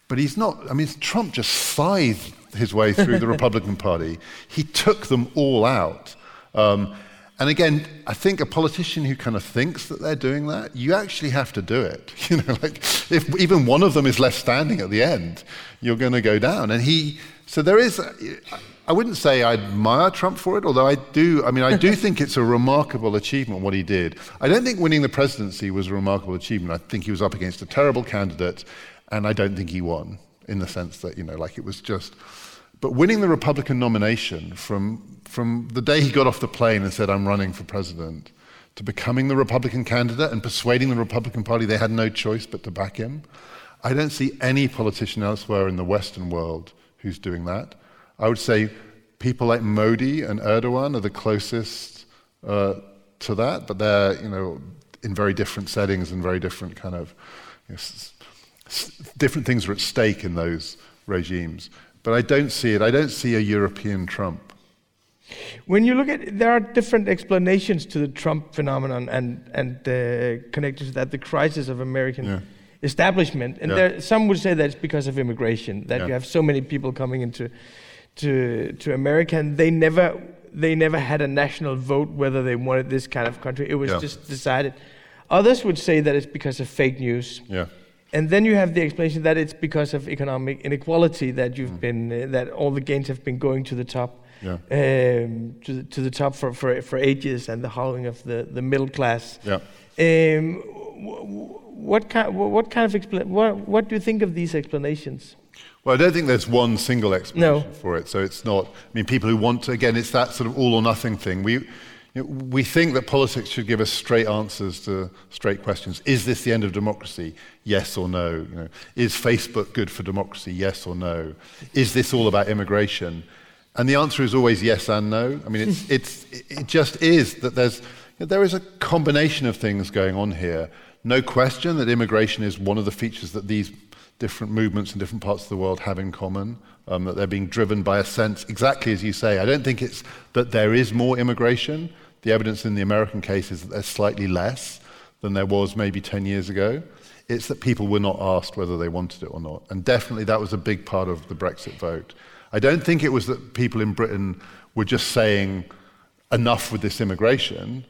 But he's not, I mean, Trump just scythed his way through the Republican Party. He took them all out. Um, and again, I think a politician who kind of thinks that they're doing that, you actually have to do it. You know, like if even one of them is left standing at the end, you're going to go down. And he, so there is, I wouldn't say I admire Trump for it, although I do. I mean, I do think it's a remarkable achievement what he did. I don't think winning the presidency was a remarkable achievement. I think he was up against a terrible candidate, and I don't think he won in the sense that you know, like it was just. But winning the Republican nomination from from the day he got off the plane and said, "I'm running for president," to becoming the Republican candidate and persuading the Republican Party they had no choice but to back him. I don't see any politician elsewhere in the Western world who's doing that. I would say people like Modi and Erdogan are the closest uh, to that, but they're you know in very different settings and very different kind of you know, s- s- different things are at stake in those regimes. But I don't see it. I don't see a European Trump. When you look at, there are different explanations to the Trump phenomenon and and uh, connected to that, the crisis of American. Yeah establishment. And yeah. there, some would say that it's because of immigration, that yeah. you have so many people coming into to, to America, and they never they never had a national vote whether they wanted this kind of country. It was yeah. just decided. Others would say that it's because of fake news. Yeah. And then you have the explanation that it's because of economic inequality that you've mm. been uh, that all the gains have been going to the top. Yeah. Um, to, the, to the top for, for, for ages and the hollowing of the, the middle class. Yeah. Um, what kind what kind of expla- what, what do you think of these explanations? Well, I don't think there's one single explanation no. for it. So it's not, I mean, people who want to, again, it's that sort of all or nothing thing. We, you know, we think that politics should give us straight answers to straight questions. Is this the end of democracy? Yes or no? You know, is Facebook good for democracy? Yes or no? Is this all about immigration? And the answer is always yes and no. I mean, it's, it's, it just is that there's, there is a combination of things going on here. No question that immigration is one of the features that these different movements in different parts of the world have in common, um, that they're being driven by a sense, exactly as you say. I don't think it's that there is more immigration. The evidence in the American case is that there's slightly less than there was maybe 10 years ago. It's that people were not asked whether they wanted it or not. And definitely that was a big part of the Brexit vote. I don't think it was that people in Britain were just saying, enough with this immigration.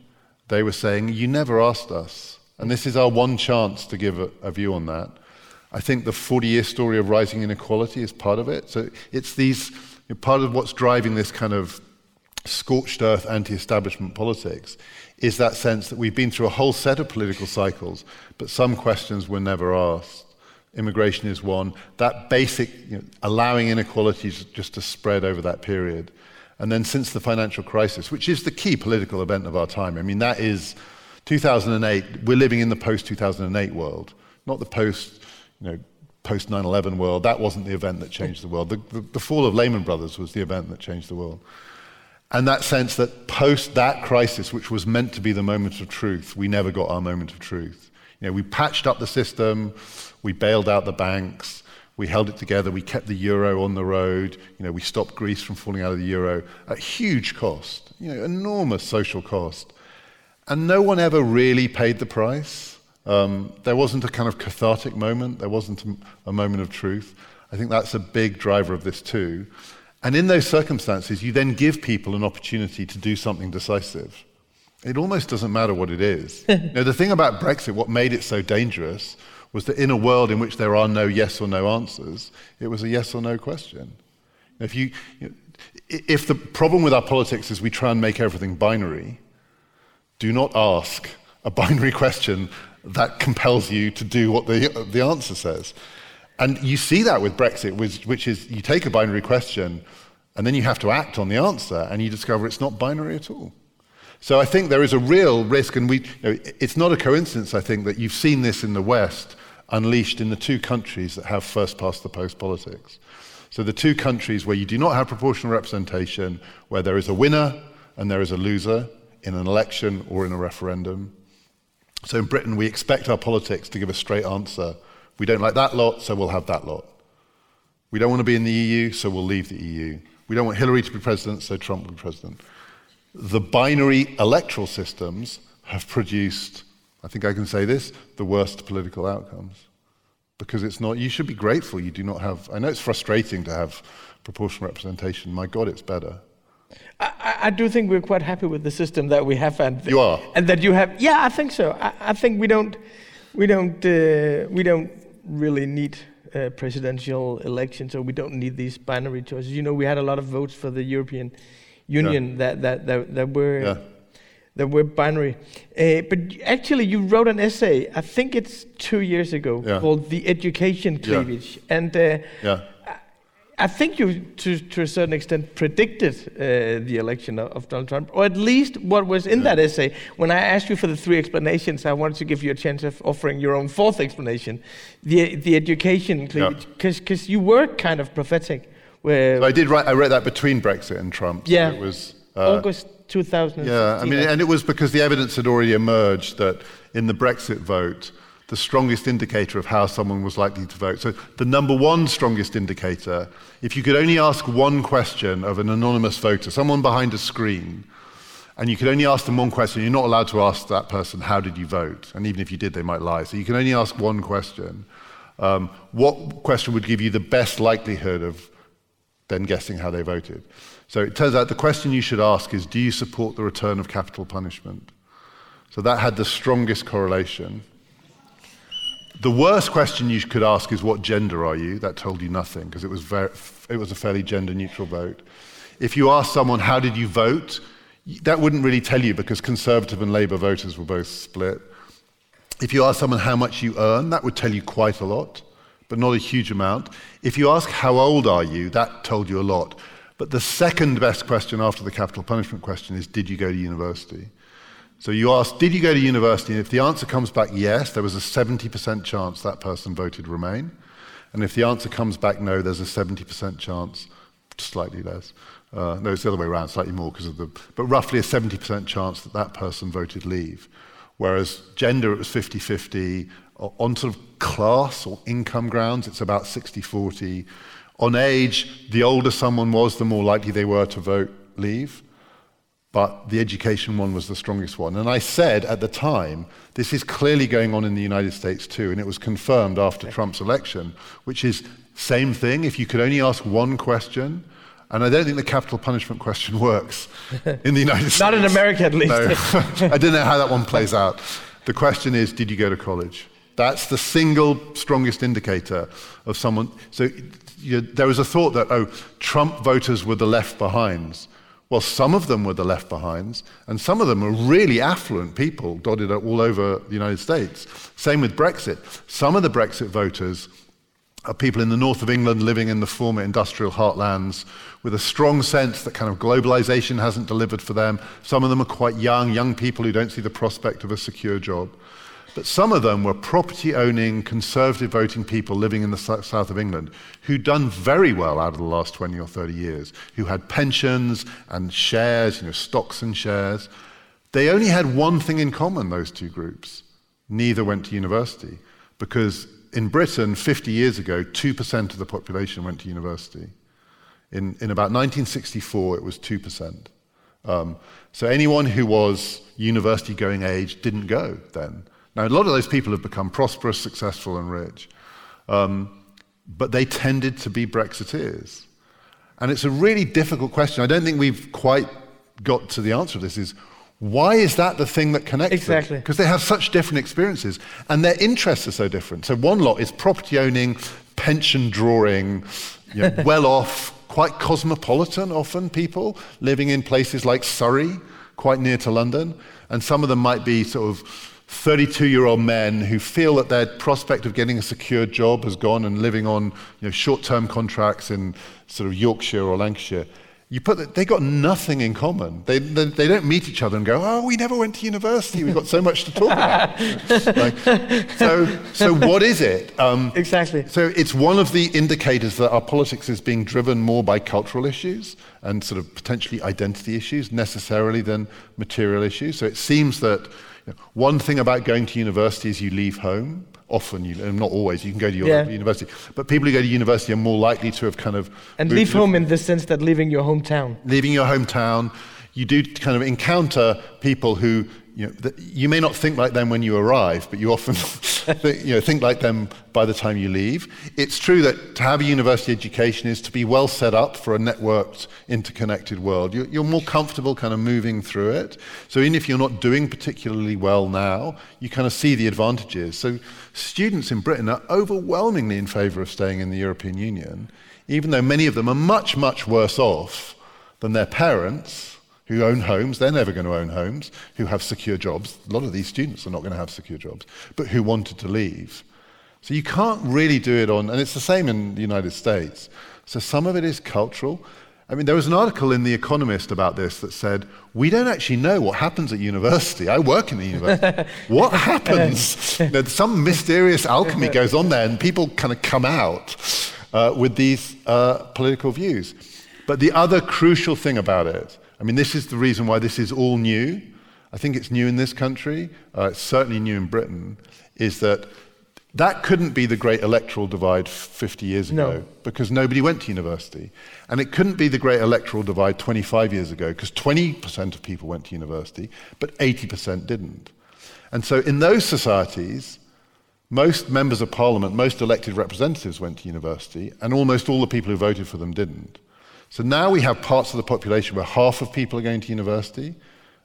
They were saying, you never asked us. And this is our one chance to give a, a view on that. I think the 40 year story of rising inequality is part of it. So it's these, part of what's driving this kind of scorched earth anti establishment politics is that sense that we've been through a whole set of political cycles, but some questions were never asked. Immigration is one. That basic, you know, allowing inequalities just to spread over that period. And then since the financial crisis, which is the key political event of our time, I mean, that is 2008, we're living in the post 2008 world, not the post you know, post 9 11 world, that wasn't the event that changed the world. The, the, the, fall of Lehman Brothers was the event that changed the world. And that sense that post that crisis, which was meant to be the moment of truth, we never got our moment of truth. You know, we patched up the system, we bailed out the banks, we held it together, we kept the euro on the road, you know, we stopped Greece from falling out of the euro at huge cost, you know, enormous social cost. And no one ever really paid the price. Um, there wasn't a kind of cathartic moment, there wasn't a, a moment of truth. I think that's a big driver of this too. And in those circumstances, you then give people an opportunity to do something decisive. It almost doesn't matter what it is. now, the thing about Brexit, what made it so dangerous, was that in a world in which there are no yes or no answers, it was a yes or no question. If, you, you know, if the problem with our politics is we try and make everything binary, do not ask a binary question that compels you to do what the, the answer says. And you see that with Brexit, which, which is you take a binary question and then you have to act on the answer and you discover it's not binary at all. So I think there is a real risk, and we, you know, it's not a coincidence, I think, that you've seen this in the West unleashed in the two countries that have first past the post politics. So the two countries where you do not have proportional representation, where there is a winner and there is a loser in an election or in a referendum. So in Britain, we expect our politics to give a straight answer. We don't like that lot, so we'll have that lot. We don't want to be in the EU, so we'll leave the EU. We don't want Hillary to be president, so Trump will be president. The binary electoral systems have produced, I think I can say this, the worst political outcomes. Because it's not, you should be grateful you do not have, I know it's frustrating to have proportional representation. My God, it's better. I, I, do think we're quite happy with the system that we have, and you are, and that you have. Yeah, I think so. I, I think we don't, we don't, uh, we don't really need uh, presidential elections, or we don't need these binary choices. You know, we had a lot of votes for the European Union yeah. that, that, that that were. Yeah. That were binary, uh, but actually, you wrote an essay. I think it's two years ago yeah. called "The Education Cleavage," and uh, yeah I think you, to, to a certain extent, predicted uh, the election of, of, Donald Trump, or at least what was in yeah. that essay. When I asked you for the three explanations, I wanted to give you a chance of offering your own fourth explanation, the the education, because yeah. you were kind of prophetic. Where so I did write. I wrote that between Brexit and Trump. So yeah, it was uh, August 2000. Yeah, I mean, and it was because the evidence had already emerged that in the Brexit vote the strongest indicator of how someone was likely to vote. So, the number one strongest indicator, if you could only ask one question of an anonymous voter, someone behind a screen, and you could only ask them one question, you're not allowed to ask that person, How did you vote? And even if you did, they might lie. So, you can only ask one question. Um, what question would give you the best likelihood of then guessing how they voted? So, it turns out the question you should ask is Do you support the return of capital punishment? So, that had the strongest correlation. The worst question you could ask is, What gender are you? That told you nothing because it, was it was a fairly gender neutral vote. If you ask someone, How did you vote? that wouldn't really tell you because Conservative and Labour voters were both split. If you ask someone how much you earn, that would tell you quite a lot, but not a huge amount. If you ask, How old are you? that told you a lot. But the second best question after the capital punishment question is, Did you go to university? So you ask, did you go to university? And if the answer comes back yes, there was a 70% chance that person voted Remain. And if the answer comes back no, there's a 70% chance, slightly less. Uh, no, it's the other way around, slightly more because of the, but roughly a 70% chance that that person voted Leave. Whereas gender, it was 50 50. On sort of class or income grounds, it's about 60 40. On age, the older someone was, the more likely they were to vote Leave but the education one was the strongest one. And I said at the time, this is clearly going on in the United States too, and it was confirmed after okay. Trump's election, which is same thing. If you could only ask one question, and I don't think the capital punishment question works in the United States. Not in America, at least. No. I don't know how that one plays out. The question is, did you go to college? That's the single strongest indicator of someone. So you, there was a thought that, oh, Trump voters were the left behinds. Well, some of them were the left behinds, and some of them were really affluent people dotted all over the United States. Same with Brexit. Some of the Brexit voters are people in the north of England living in the former industrial heartlands with a strong sense that kind of globalization hasn't delivered for them. Some of them are quite young, young people who don't see the prospect of a secure job. But some of them were property owning, conservative voting people living in the south of England who'd done very well out of the last 20 or 30 years, who had pensions and shares, you know, stocks and shares. They only had one thing in common, those two groups. Neither went to university. Because in Britain, 50 years ago, 2% of the population went to university. In, in about 1964, it was 2%. Um, so anyone who was university going age didn't go then. Now, a lot of those people have become prosperous, successful, and rich, um, but they tended to be Brexiteers. And it's a really difficult question. I don't think we've quite got to the answer of this is why is that the thing that connects exactly. Because they have such different experiences and their interests are so different. So one lot is property owning, pension drawing, you know, well off, quite cosmopolitan often people living in places like Surrey, quite near to London. And some of them might be sort of 32 year old men who feel that their prospect of getting a secure job has gone and living on you know, short term contracts in sort of Yorkshire or Lancashire. You put that, they got nothing in common. They, they, they, don't meet each other and go, oh, we never went to university. We've got so much to talk about. like, so, so what is it? Um, exactly. So it's one of the indicators that our politics is being driven more by cultural issues and sort of potentially identity issues necessarily than material issues. So it seems that one thing about going to university is you leave home often, you, not always, you can go to your yeah. university, but people who go to university are more likely to have kind of. And leave home in the sense that leaving your hometown. Leaving your hometown. You do kind of encounter people who you, know, you may not think like them when you arrive, but you often think, you know, think like them by the time you leave. It's true that to have a university education is to be well set up for a networked, interconnected world. You're, you're more comfortable kind of moving through it. So even if you're not doing particularly well now, you kind of see the advantages. So students in Britain are overwhelmingly in favour of staying in the European Union, even though many of them are much, much worse off than their parents who own homes, they're never going to own homes, who have secure jobs. A lot of these students are not going to have secure jobs, but who wanted to leave. So you can't really do it on, and it's the same in the United States. So some of it is cultural. I mean, there was an article in The Economist about this that said, We don't actually know what happens at university. I work in the university. what happens? You know, some mysterious alchemy goes on there, and people kind of come out uh, with these uh, political views. But the other crucial thing about it I mean, this is the reason why this is all new. I think it's new in this country, uh, it's certainly new in Britain, is that that couldn't be the great electoral divide 50 years ago no. because nobody went to university. And it couldn't be the great electoral divide 25 years ago because 20% of people went to university, but 80% didn't. And so in those societies, most members of parliament, most elected representatives went to university, and almost all the people who voted for them didn't. So now we have parts of the population where half of people are going to university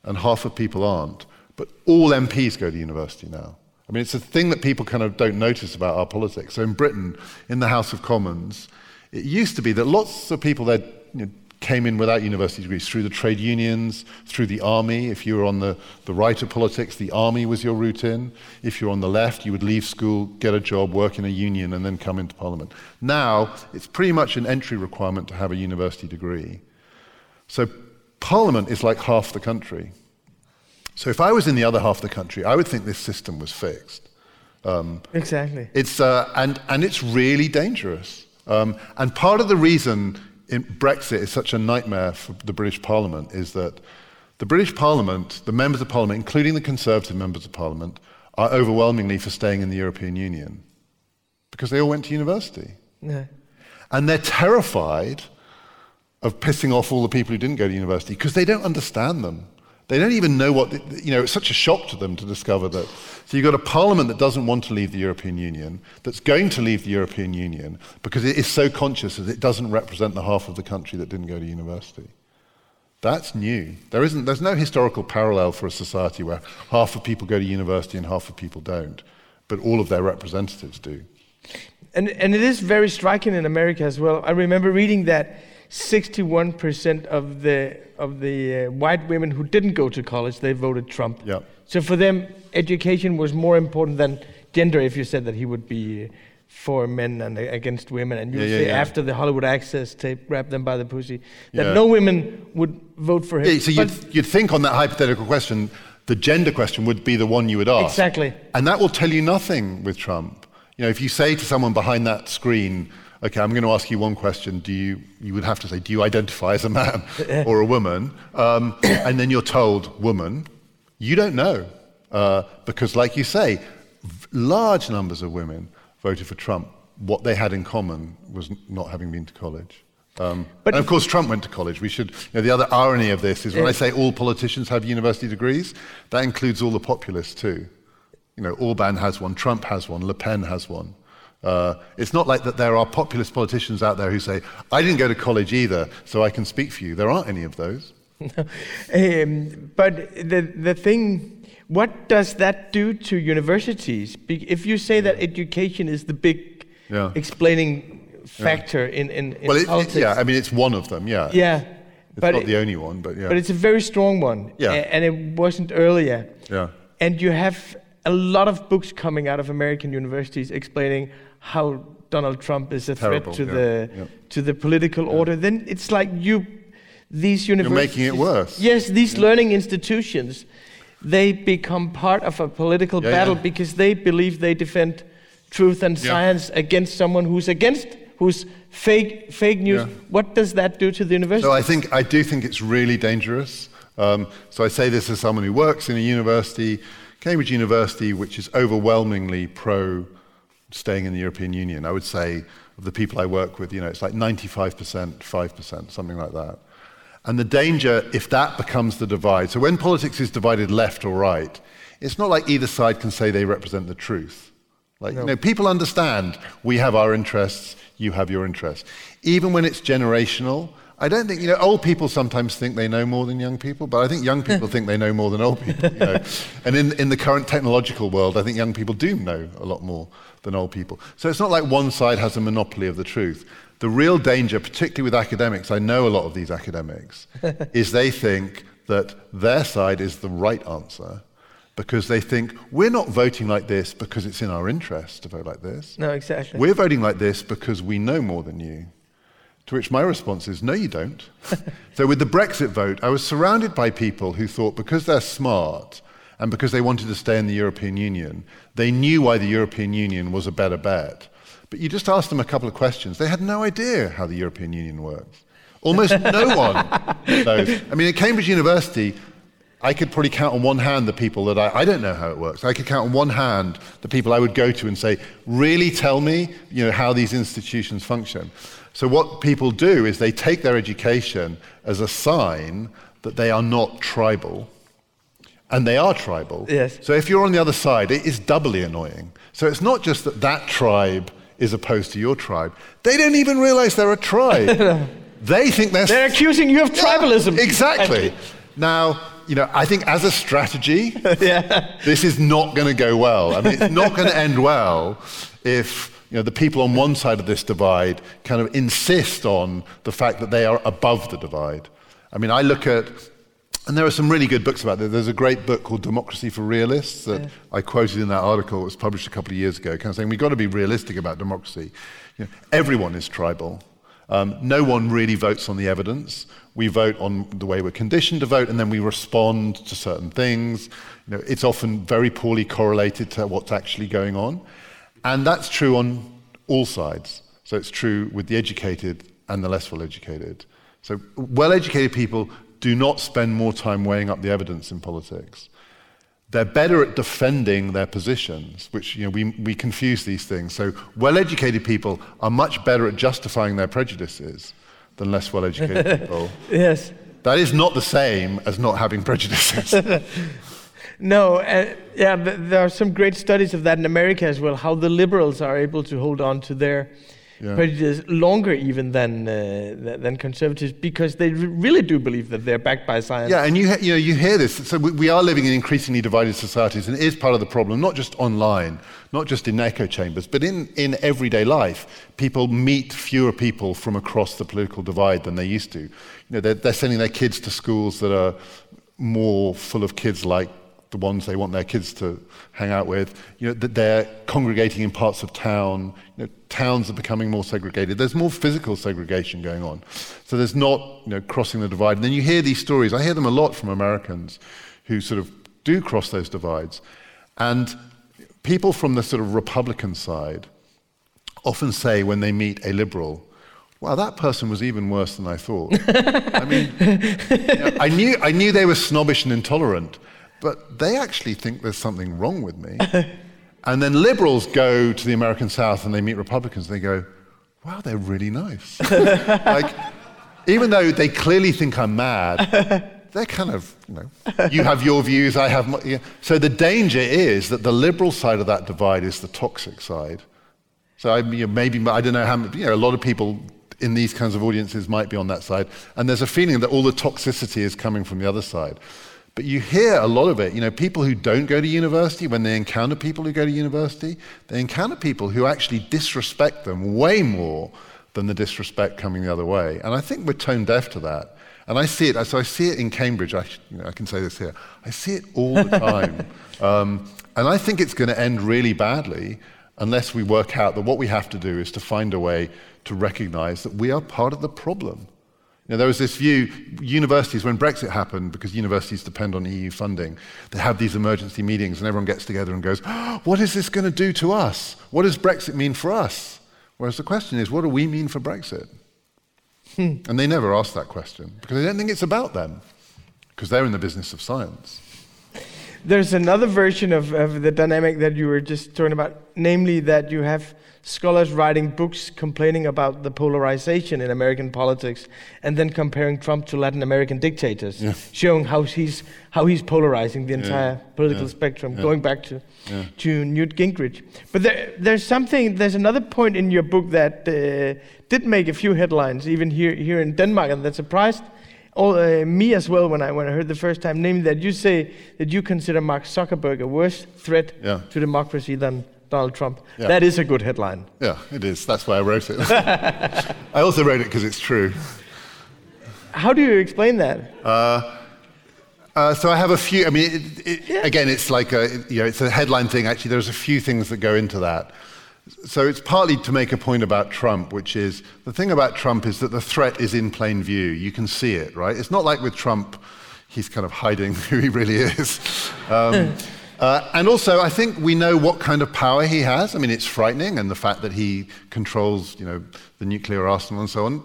and half of people aren't. But all MPs go to university now. I mean, it's a thing that people kind of don't notice about our politics. So in Britain, in the House of Commons, it used to be that lots of people there you know, came in without university degrees through the trade unions, through the army. If you were on the, the right of politics, the army was your route in. If you're on the left, you would leave school, get a job, work in a union, and then come into parliament. Now, it's pretty much an entry requirement to have a university degree. So, parliament is like half the country. So, if I was in the other half of the country, I would think this system was fixed. Um, exactly. It's, uh, and, and it's really dangerous. Um, and part of the reason Brexit is such a nightmare for the British Parliament is that the British Parliament, the members of Parliament, including the Conservative members of Parliament, are overwhelmingly for staying in the European Union because they all went to university. And they're terrified of pissing off all the people who didn't go to university because they don't understand them. They don't even know what, you know, it's such a shock to them to discover that. So you've got a parliament that doesn't want to leave the European Union, that's going to leave the European Union because it is so conscious that it doesn't represent the half of the country that didn't go to university. That's new. There isn't, there's no historical parallel for a society where half of people go to university and half of people don't, but all of their representatives do. And, and it is very striking in America as well. I remember reading that 61% of the, of the uh, white women who didn't go to college, they voted Trump. Yeah. So for them, education was more important than gender if you said that he would be for men and against women. And you yeah, say yeah, yeah. after the Hollywood Access tape, grab them by the pussy, that no women would vote for him. Yeah, so you'd, you'd think on that hypothetical question, the gender question would be the one you would ask. Exactly. And that will tell you nothing with Trump. You know, if you say to someone behind that screen, okay, I'm going to ask you one question. Do you, you would have to say, do you identify as a man or a woman? Um, and then you're told, woman. You don't know. Uh, because, like you say, large numbers of women voted for Trump. What they had in common was not having been to college. Um, but and of course, Trump went to college. We should. You know, the other irony of this is when I say all politicians have university degrees, that includes all the populists too. You know, Orban has one, Trump has one, Le Pen has one. Uh, it's not like that there are populist politicians out there who say, I didn't go to college either, so I can speak for you. There aren't any of those. um, but the, the thing, what does that do to universities? If you say that education is the big yeah. explaining factor yeah. in, in, in well, it, politics. It, yeah, I mean, it's one of them, yeah. Yeah. It's but not it, the only one, but yeah. But it's a very strong one. Yeah. And it wasn't earlier. Yeah. And you have a lot of books coming out of American universities explaining how Donald Trump is a Terrible, threat to yeah, the yeah. to the political yeah. order, then it's like you these universities. You're making it worse. Yes, these learning institutions, they become part of a political battle because they believe they defend truth and science against someone who's against, who's fake, fake news. What does that do to the university? So I think I do think it's really dangerous. Um, so I say this as someone who works in a university, Cambridge University, which is overwhelmingly pro staying in the European Union. I would say of the people I work with, you know, it's like 95%, 5%, something like that. And the danger, if that becomes the divide, so when politics is divided left or right, it's not like either side can say they represent the truth. Like, you know, people understand we have our interests, you have your interests. Even when it's generational, I don't think, you know, old people sometimes think they know more than young people, but I think young people think they know more than old people. You know? And in, in the current technological world, I think young people do know a lot more than old people. So it's not like one side has a monopoly of the truth. The real danger, particularly with academics, I know a lot of these academics, is they think that their side is the right answer because they think we're not voting like this because it's in our interest to vote like this. no, exactly. We're voting like this because we know more than you. To which my response is, no, you don't. so with the Brexit vote, I was surrounded by people who thought because they're smart and because they wanted to stay in the European Union, they knew why the European Union was a better bet. But you just asked them a couple of questions. They had no idea how the European Union works. Almost no one knows. I mean, at Cambridge University, I could probably count on one hand the people that I, I don't know how it works. I could count on one hand the people I would go to and say, really tell me, you know, how these institutions function. So what people do is they take their education as a sign that they are not tribal. And they are tribal. Yes. So if you're on the other side, it is doubly annoying. So it's not just that that tribe is opposed to your tribe. They don't even realize they're a tribe. they think they're They're accusing you of tribalism. Exactly. Now, you know, I think as a strategy, this is not going to go well. I mean, it's not going to end well if you know the people on one side of this divide kind of insist on the fact that they are above the divide. I mean, I look at and there are some really good books about this. There's a great book called Democracy for Realists that I quoted in that article. It was published a couple of years ago, kind of saying we've got to be realistic about democracy. You know, everyone is tribal. Um, no one really votes on the evidence. We vote on the way we're conditioned to vote, and then we respond to certain things. You know, it's often very poorly correlated to what's actually going on. And that's true on all sides. So it's true with the educated and the less well educated. So well educated people do not spend more time weighing up the evidence in politics. They're better at defending their positions, which you know, we, we confuse these things. So well educated people are much better at justifying their prejudices than less well educated people. Yes. That is not the same as not having prejudices. No, uh, yeah, th- there are some great studies of that in America as well, how the liberals are able to hold on to their Yeah. prejudice longer even than, uh, th- than conservatives because they re- really do believe that they're backed by science. Yeah, and you, he- you, know, you hear this. So we, we are living in increasingly divided societies, and it is part of the problem, not just online, not just in echo chambers, but in, in everyday life. People meet fewer people from across the political divide than they used to. You know, they're, they're sending their kids to schools that are more full of kids like the ones they want their kids to hang out with. You know, that they're congregating in parts of town. You know, towns are becoming more segregated. There's more physical segregation going on. So there's not, you know, crossing the divide. And then you hear these stories. I hear them a lot from Americans who sort of do cross those divides. And people from the sort of Republican side often say when they meet a liberal, Wow, that person was even worse than I thought. I mean, you know, I, knew, I knew they were snobbish and intolerant, but they actually think there's something wrong with me. And then liberals go to the American South and they meet Republicans and they go, wow, they're really nice. like, even though they clearly think I'm mad, they're kind of, you know, you have your views, I have my. Yeah. So the danger is that the liberal side of that divide is the toxic side. So I, you know, maybe, I don't know how, you know, a lot of people in these kinds of audiences might be on that side. And there's a feeling that all the toxicity is coming from the other side. But you hear a lot of it. You know, people who don't go to university, when they encounter people who go to university, they encounter people who actually disrespect them way more than the disrespect coming the other way. And I think we're tone deaf to that. And I see it, so I see it in Cambridge. I, you know, I can say this here. I see it all the time. um, and I think it's going to end really badly unless we work out that what we have to do is to find a way to recognize that we are part of the problem. Now, there was this view, universities, when Brexit happened, because universities depend on EU funding, they have these emergency meetings and everyone gets together and goes, oh, What is this going to do to us? What does Brexit mean for us? Whereas the question is, What do we mean for Brexit? Hmm. And they never ask that question because they don't think it's about them, because they're in the business of science. There's another version of, of the dynamic that you were just talking about, namely that you have scholars writing books complaining about the polarization in American politics and then comparing Trump to Latin American dictators, yeah. showing how he's, how he's polarizing the entire yeah. political yeah. spectrum, going back to, to Newt Gingrich. But there, there's something, there's another point in your book that uh, did make a few headlines, even here, here in Denmark, and that surprised all, uh, me as well when I, when I heard the first time, namely that you say that you consider Mark Zuckerberg a worse threat to democracy than Donald Trump. Yeah. That is a good headline. Yeah, it is. That's why I wrote it. I also wrote it because it's true. How do you explain that? Uh, uh, so I have a few. I mean, it, it, yeah. again, it's like a you know, it's a headline thing. Actually, there's a few things that go into that. So it's partly to make a point about Trump, which is the thing about Trump is that the threat is in plain view. You can see it, right? It's not like with Trump, he's kind of hiding who he really is. Um, uh, and also, I think we know what kind of power he has. I mean, it's frightening, and the fact that he controls, you know, the nuclear arsenal and so on.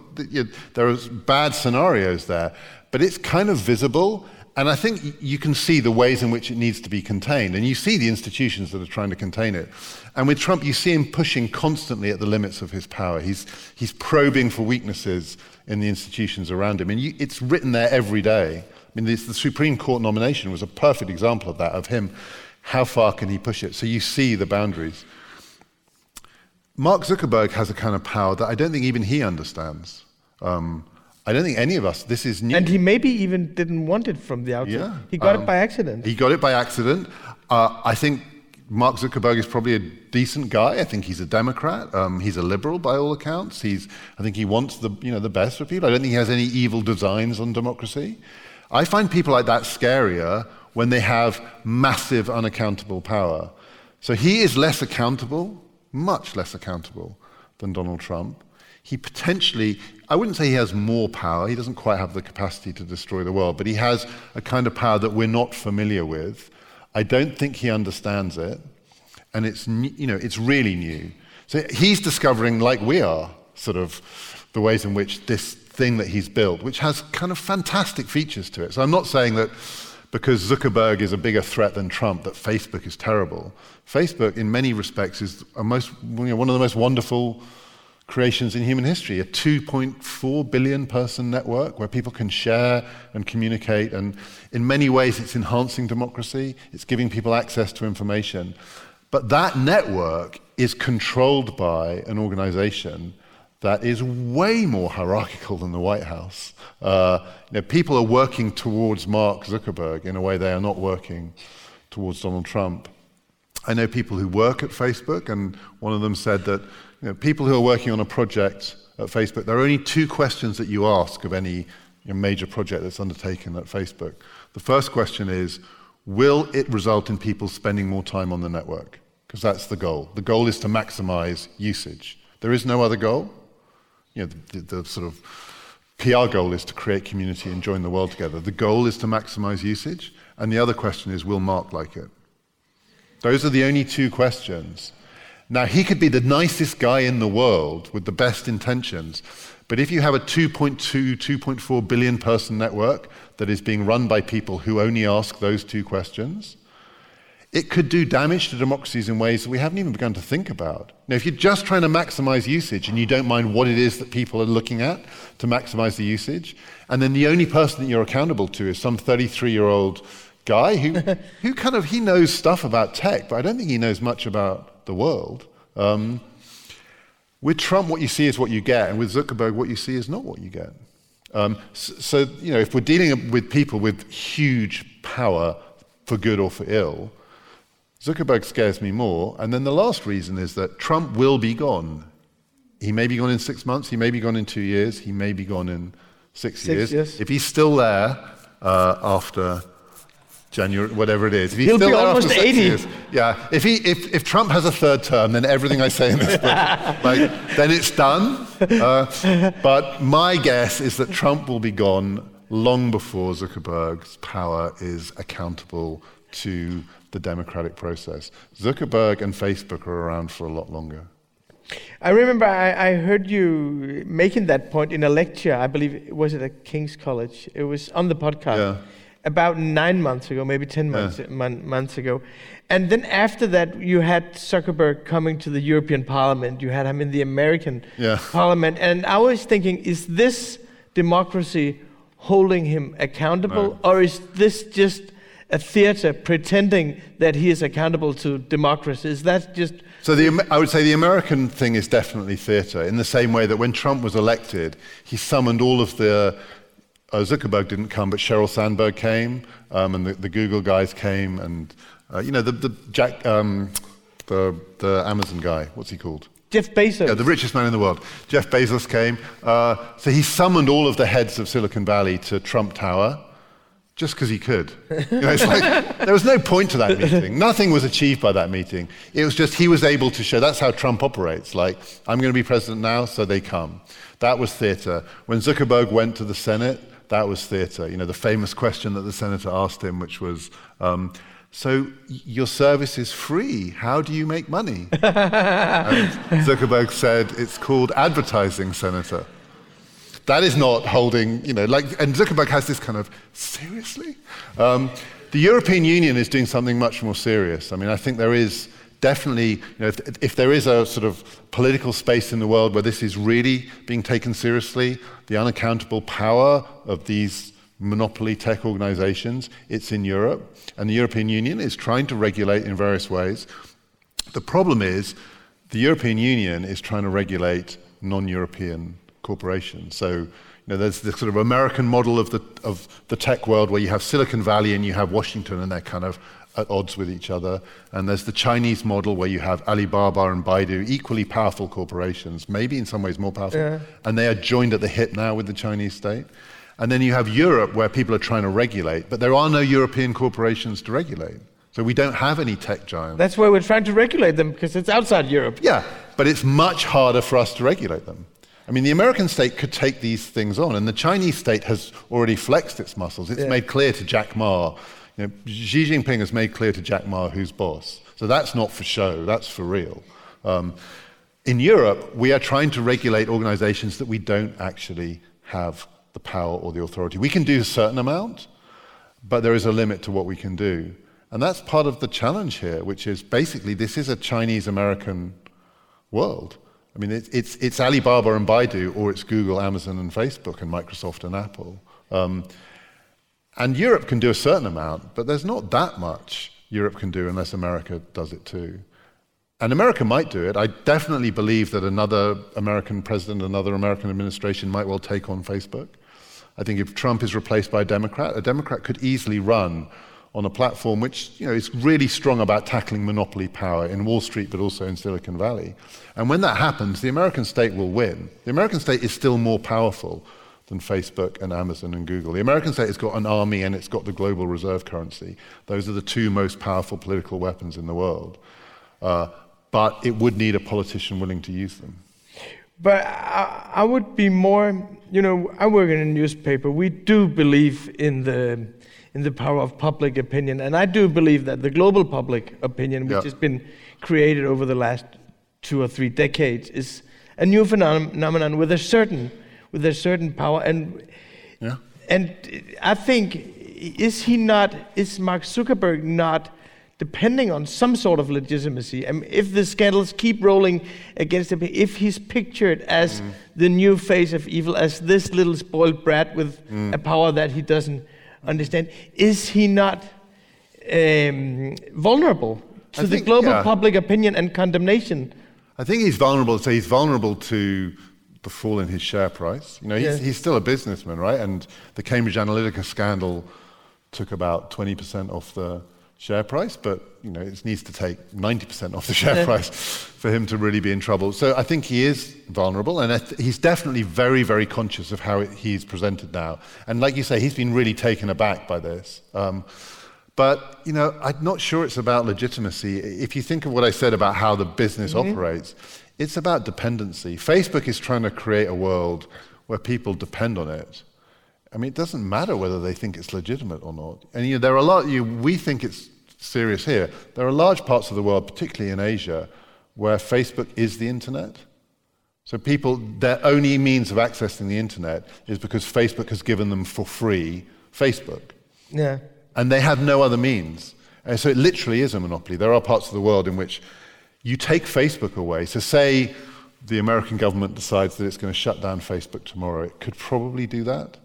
There are bad scenarios there, but it's kind of visible. And I think you can see the ways in which it needs to be contained. And you see the institutions that are trying to contain it. And with Trump, you see him pushing constantly at the limits of his power. He's, he's probing for weaknesses in the institutions around him. And you, it's written there every day. I mean, the Supreme Court nomination was a perfect example of that, of him how far can he push it? So you see the boundaries. Mark Zuckerberg has a kind of power that I don't think even he understands. Um, I don't think any of us, this is new. And he maybe even didn't want it from the outset. Yeah, he got um, it by accident. He got it by accident. Uh, I think Mark Zuckerberg is probably a decent guy. I think he's a Democrat. Um, he's a liberal by all accounts. He's, I think he wants the, you know, the best for people. I don't think he has any evil designs on democracy. I find people like that scarier when they have massive unaccountable power. So he is less accountable, much less accountable than Donald Trump. He potentially, I wouldn't say he has more power, he doesn't quite have the capacity to destroy the world, but he has a kind of power that we're not familiar with. I don't think he understands it, and it's, you know, it's really new. So he's discovering, like we are, sort of the ways in which this thing that he's built, which has kind of fantastic features to it. So I'm not saying that because Zuckerberg is a bigger threat than Trump, that Facebook is terrible. Facebook, in many respects, is most, you know, one of the most wonderful creations in human history a 2.4 billion person network where people can share and communicate. And in many ways, it's enhancing democracy, it's giving people access to information. But that network is controlled by an organization that is way more hierarchical than the White House. Uh, you know, people are working towards Mark Zuckerberg in a way they are not working towards Donald Trump. I know people who work at Facebook, and one of them said that you know, people who are working on a project at Facebook, there are only two questions that you ask of any you know, major project that's undertaken at Facebook. The first question is, will it result in people spending more time on the network? Because that's the goal. The goal is to maximize usage. There is no other goal you know, the, the, the sort of PR goal is to create community and join the world together. The goal is to maximize usage. And the other question is, will Mark like it? Those are the only two questions. Now, he could be the nicest guy in the world with the best intentions, but if you have a 2.2, 2.4 billion person network that is being run by people who only ask those two questions, it could do damage to democracies in ways that we haven't even begun to think about. Now, if you're just trying to maximize usage and you don't mind what it is that people are looking at to maximize the usage, and then the only person that you're accountable to is some 33 year old guy who, who kind of he knows stuff about tech, but I don't think he knows much about the world. Um, with Trump, what you see is what you get, and with Zuckerberg, what you see is not what you get. Um, so, you know, if we're dealing with people with huge power for good or for ill, Zuckerberg scares me more. And then the last reason is that Trump will be gone. He may be gone in six months, he may be gone in two years, he may be gone in six, six years. years. If he's still there uh, after January, whatever it is. If he's He'll still be almost 80. Years, yeah. If, he, if, if Trump has a third term, then everything I say in this book, like, then it's done. Uh, but my guess is that Trump will be gone long before Zuckerberg's power is accountable to the democratic process. Zuckerberg and Facebook are around for a lot longer. I remember I, I, heard you making that point in a lecture. I believe was it at King's College. It was on the podcast yeah. About nine months ago, maybe ten uh. months yeah. months ago. And then after that, you had Zuckerberg coming to the European Parliament. You had him in the American yeah. Parliament, and I was thinking, is this democracy holding him accountable, or is this just a theater pretending that he is accountable to democracy? Is that just so the, I would say the American thing is definitely theatre, in the same way that when Trump was elected, he summoned all of the. Uh, Zuckerberg didn't come, but Sheryl Sandberg came, um, and the, the, Google guys came, and uh, you know the, the Jack, um, the the Amazon guy. What's he called? Jeff Bezos. Yeah, the richest man in the world. Jeff Bezos came. Uh, so he summoned all of the heads of Silicon Valley to Trump Tower just because he could. You know, like, there was no point to that meeting. Nothing was achieved by that meeting. It was just he was able to show that's how Trump operates. Like, I'm going to be president now, so they come. That was theater. When Zuckerberg went to the Senate, that was theater. You know, the famous question that the senator asked him, which was, um, so your service is free. How do you make money? and Zuckerberg said, it's called advertising, Senator. That is not holding, you know, like, and Zuckerberg has this kind of, seriously? Um, the European Union is doing something much more serious. I mean, I think there is definitely, you know, if, if, there is a sort of political space in the world where this is really being taken seriously, the unaccountable power of these monopoly tech organizations, it's in Europe. And the European Union is trying to regulate in various ways. The problem is, the European Union is trying to regulate non European corporations. So, you know, there's this sort of American model of the, of the tech world where you have Silicon Valley and you have Washington and they're kind of at odds with each other. And there's the Chinese model where you have Alibaba and Baidu, equally powerful corporations, maybe in some ways more powerful. Yeah. And they are joined at the hip now with the Chinese state. And then you have Europe where people are trying to regulate, but there are no European corporations to regulate. So we don't have any tech giants. That's why we're trying to regulate them because it's outside Europe. Yeah, but it's much harder for us to regulate them. I mean, the American state could take these things on, and the Chinese state has already flexed its muscles. It's yeah. made clear to Jack Ma. You know, Xi Jinping has made clear to Jack Ma who's boss. So that's not for show, that's for real. Um, in Europe, we are trying to regulate organizations that we don't actually have the power or the authority. We can do a certain amount, but there is a limit to what we can do. And that's part of the challenge here, which is basically this is a Chinese American world. I mean, it's, it's, it's, Alibaba and Baidu, or it's Google, Amazon, and Facebook, and Microsoft and Apple. Um, and Europe can do a certain amount, but there's not that much Europe can do unless America does it too. And America might do it. I definitely believe that another American president, another American administration might well take on Facebook. I think if Trump is replaced by a Democrat, a Democrat could easily run on a platform which you know, is really strong about tackling monopoly power in Wall Street, but also in Silicon Valley. And when that happens, the American state will win. The American state is still more powerful than Facebook and Amazon and Google. The American state has got an army and it's got the global reserve currency. Those are the two most powerful political weapons in the world. Uh, but it would need a politician willing to use them. But I, I would be more, you know, I work in a newspaper. We do believe in the in the power of public opinion. And I do believe that the global public opinion, which yeah. has been created over the last two or three decades, is a new phenomenon with a certain with a certain power. And yeah. and I think is he not is Mark Zuckerberg not depending on some sort of legitimacy. I mean, if the scandals keep rolling against him, if he's pictured as mm. the new face of evil, as this little spoiled brat with mm. a power that he doesn't understand, is he not um, vulnerable to think, the global yeah. public opinion and condemnation? I think he's vulnerable. So he's vulnerable to the fall in his share price. You know, he's, yeah. he's still a businessman, right? And the Cambridge Analytica scandal took about 20% off the share price, but you know, it needs to take 90% off the share price for him to really be in trouble. So I think he is vulnerable, and he's definitely very, very conscious of how it, he's presented now. And like you say, he's been really taken aback by this. Um, But, you know, I'm not sure it's about legitimacy. If you think of what I said about how the business mm-hmm. operates, it's about dependency. Facebook is trying to create a world where people depend on it. I mean, it doesn't matter whether they think it's legitimate or not. And you know, there are a lot, you, we think it's serious here. There are large parts of the world, particularly in Asia, where Facebook is the internet. So people, their only means of accessing the internet is because Facebook has given them for free Facebook. Yeah. And they have no other means. And so it literally is a monopoly. There are parts of the world in which you take Facebook away. So say the American government decides that it's going to shut down Facebook tomorrow, it could probably do that.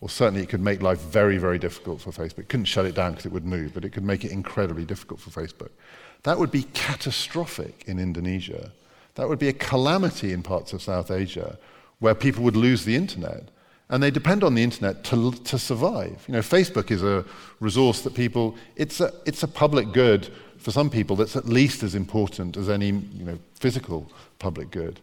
Or certainly it could make life very, very difficult for Facebook. It couldn't shut it down because it would move, but it could make it incredibly difficult for Facebook. That would be catastrophic in Indonesia. That would be a calamity in parts of South Asia where people would lose the internet. And they depend on the internet to, to survive. You know, Facebook is a resource that people, it's a, it's a public good for some people that's at least as important as any you know, physical public good.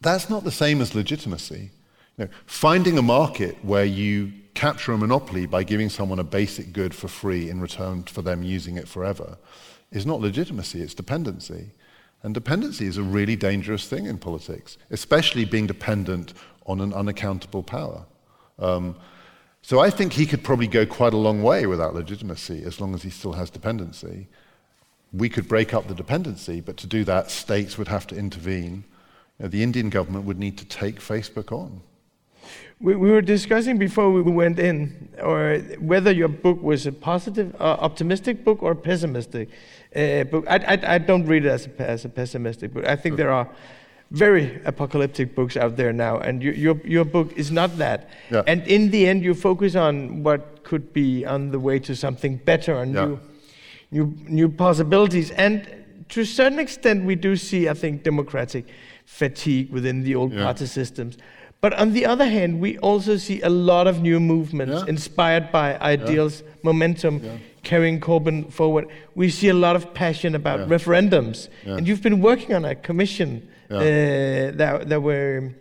That's not the same as legitimacy. You know, finding a market where you capture a monopoly by giving someone a basic good for free in return for them using it forever is not legitimacy, it's dependency. And dependency is a really dangerous thing in politics, especially being dependent on an unaccountable power. Um, so I think he could probably go quite a long way without legitimacy as long as he still has dependency. We could break up the dependency, but to do that, states would have to intervene. You know, the Indian government would need to take Facebook on. We, we, were discussing before we went in, or whether your book was a positive, uh, optimistic book or pessimistic uh, book. I, I, I, don't read it as a, as a pessimistic book. I think there are very apocalyptic books out there now, and your, your, your book is not that. Yeah. And in the end, you focus on what could be on the way to something better and yeah. new, new, new possibilities. And to a certain extent, we do see, I think, democratic fatigue within the old yeah. party systems. But on the other hand, we also see a lot of new movements inspired by ideals, momentum, carrying Corbyn forward. We see a lot of passion about referendums. And you've been working on a commission uh, that, that were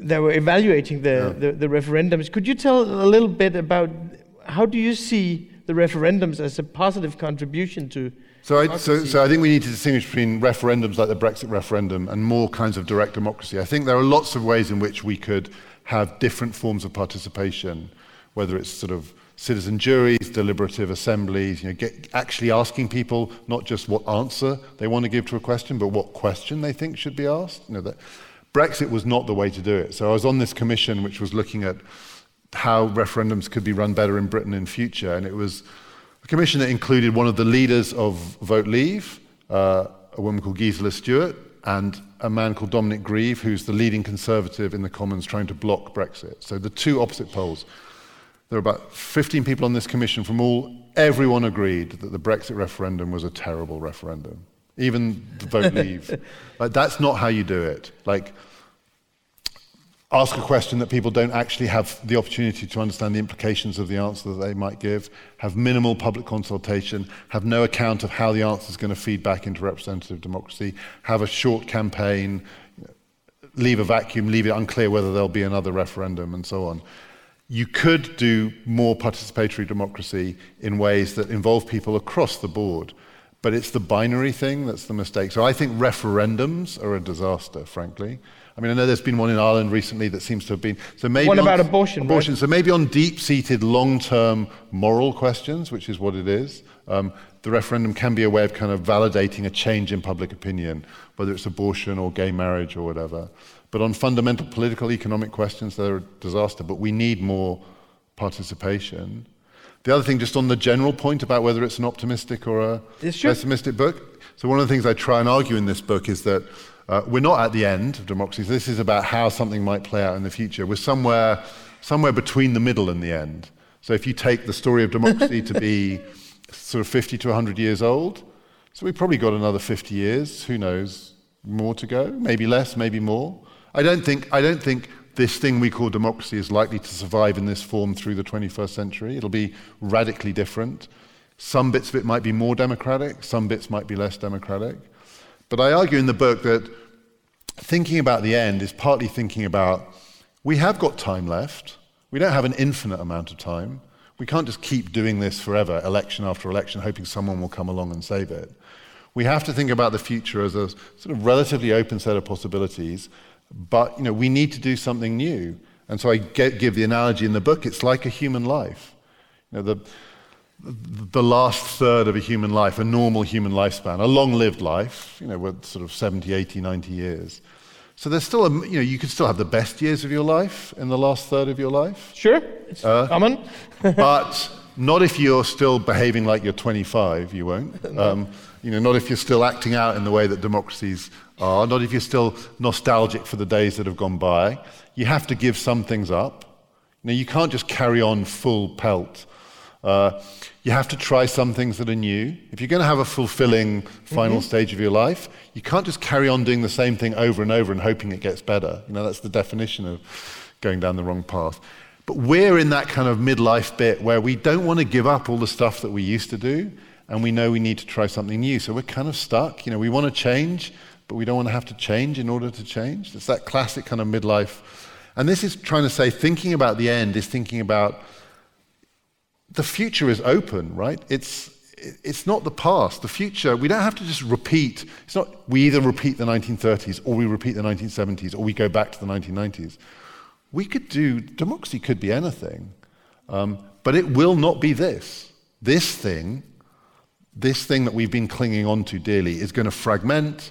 that were evaluating the, yeah. the, the, referendums. Could you tell a little bit about how do you see the referendums as a positive contribution to? So I, so, so I think we need to distinguish between referendums like the Brexit referendum and more kinds of direct democracy. I think there are lots of ways in which we could have different forms of participation, whether it's sort of citizen juries, deliberative assemblies, you know, get, actually asking people not just what answer they want to give to a question, but what question they think should be asked. You know, that Brexit was not the way to do it. So I was on this commission which was looking at how referendums could be run better in Britain in future, and it was a commission that included one of the leaders of Vote Leave, uh, a woman called Gisela Stuart, and a man called Dominic Grieve, who's the leading conservative in the Commons trying to block Brexit. So the two opposite poles. There were about 15 people on this commission from all, everyone agreed that the Brexit referendum was a terrible referendum. Even the vote leave. like, that's not how you do it. Like, ask a question that people don't actually have the opportunity to understand the implications of the answer that they might give, have minimal public consultation, have no account of how the answer is going to feed back into representative democracy, have a short campaign, leave a vacuum, leave it unclear whether there'll be another referendum, and so on you could do more participatory democracy in ways that involve people across the board. But it's the binary thing that's the mistake. So I think referendums are a disaster, frankly. I mean, I know there's been one in Ireland recently that seems to have been. So maybe what about on, abortion? Abortion. Right? So maybe on deep-seated, long-term moral questions, which is what it is, um, the referendum can be a way of kind of validating a change in public opinion, whether it's abortion or gay marriage or whatever. But on fundamental political, economic questions, they're a disaster. But we need more participation. The other thing, just on the general point about whether it's an optimistic or a pessimistic book. So, one of the things I try and argue in this book is that uh, we're not at the end of democracy. So this is about how something might play out in the future. We're somewhere, somewhere between the middle and the end. So, if you take the story of democracy to be sort of 50 to 100 years old, so we've probably got another 50 years, who knows, more to go, maybe less, maybe more. I don't think, I don't think this thing we call democracy is likely to survive in this form through the 21st century. It'll be radically different. Some bits of it might be more democratic, some bits might be less democratic. But I argue in the book that thinking about the end is partly thinking about we have got time left. We don't have an infinite amount of time. We can't just keep doing this forever, election after election, hoping someone will come along and save it. We have to think about the future as a sort of relatively open set of possibilities, but you know, we need to do something new. And so I get, give the analogy in the book it's like a human life. You know, the, the last third of a human life, a normal human lifespan, a long lived life, you know, with sort of 70, 80, 90 years. So there's still a, you know, you could still have the best years of your life in the last third of your life. Sure, it's uh, common. but not if you're still behaving like you're 25, you won't. Um, you know, not if you're still acting out in the way that democracies are, not if you're still nostalgic for the days that have gone by. You have to give some things up. You know, you can't just carry on full pelt. Uh, you have to try some things that are new. If you're going to have a fulfilling final mm-hmm. stage of your life, you can't just carry on doing the same thing over and over and hoping it gets better. You know, that's the definition of going down the wrong path. But we're in that kind of midlife bit where we don't want to give up all the stuff that we used to do, and we know we need to try something new. So we're kind of stuck. You know, we want to change, but we don't want to have to change in order to change. It's that classic kind of midlife. And this is trying to say thinking about the end is thinking about the future is open, right? It's, it's not the past. The future, we don't have to just repeat. It's not we either repeat the 1930s or we repeat the 1970s or we go back to the 1990s. We could do, democracy could be anything, um, but it will not be this. This thing this thing that we've been clinging on to dearly is going to fragment.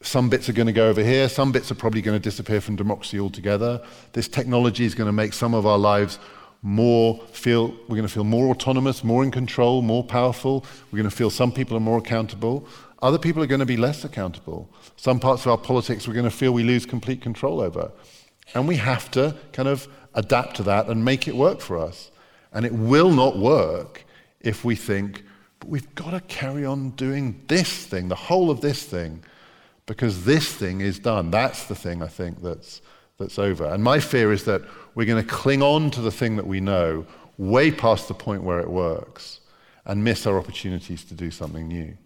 Some bits are going to go over here. Some bits are probably going to disappear from democracy altogether. This technology is going to make some of our lives more feel, we're going to feel more autonomous, more in control, more powerful. We're going to feel some people are more accountable. Other people are going to be less accountable. Some parts of our politics we're going to feel we lose complete control over. And we have to kind of adapt to that and make it work for us. And it will not work if we think but we've got to carry on doing this thing, the whole of this thing, because this thing is done. That's the thing I think that's, that's over. And my fear is that we're going to cling on to the thing that we know way past the point where it works and miss our opportunities to do something new.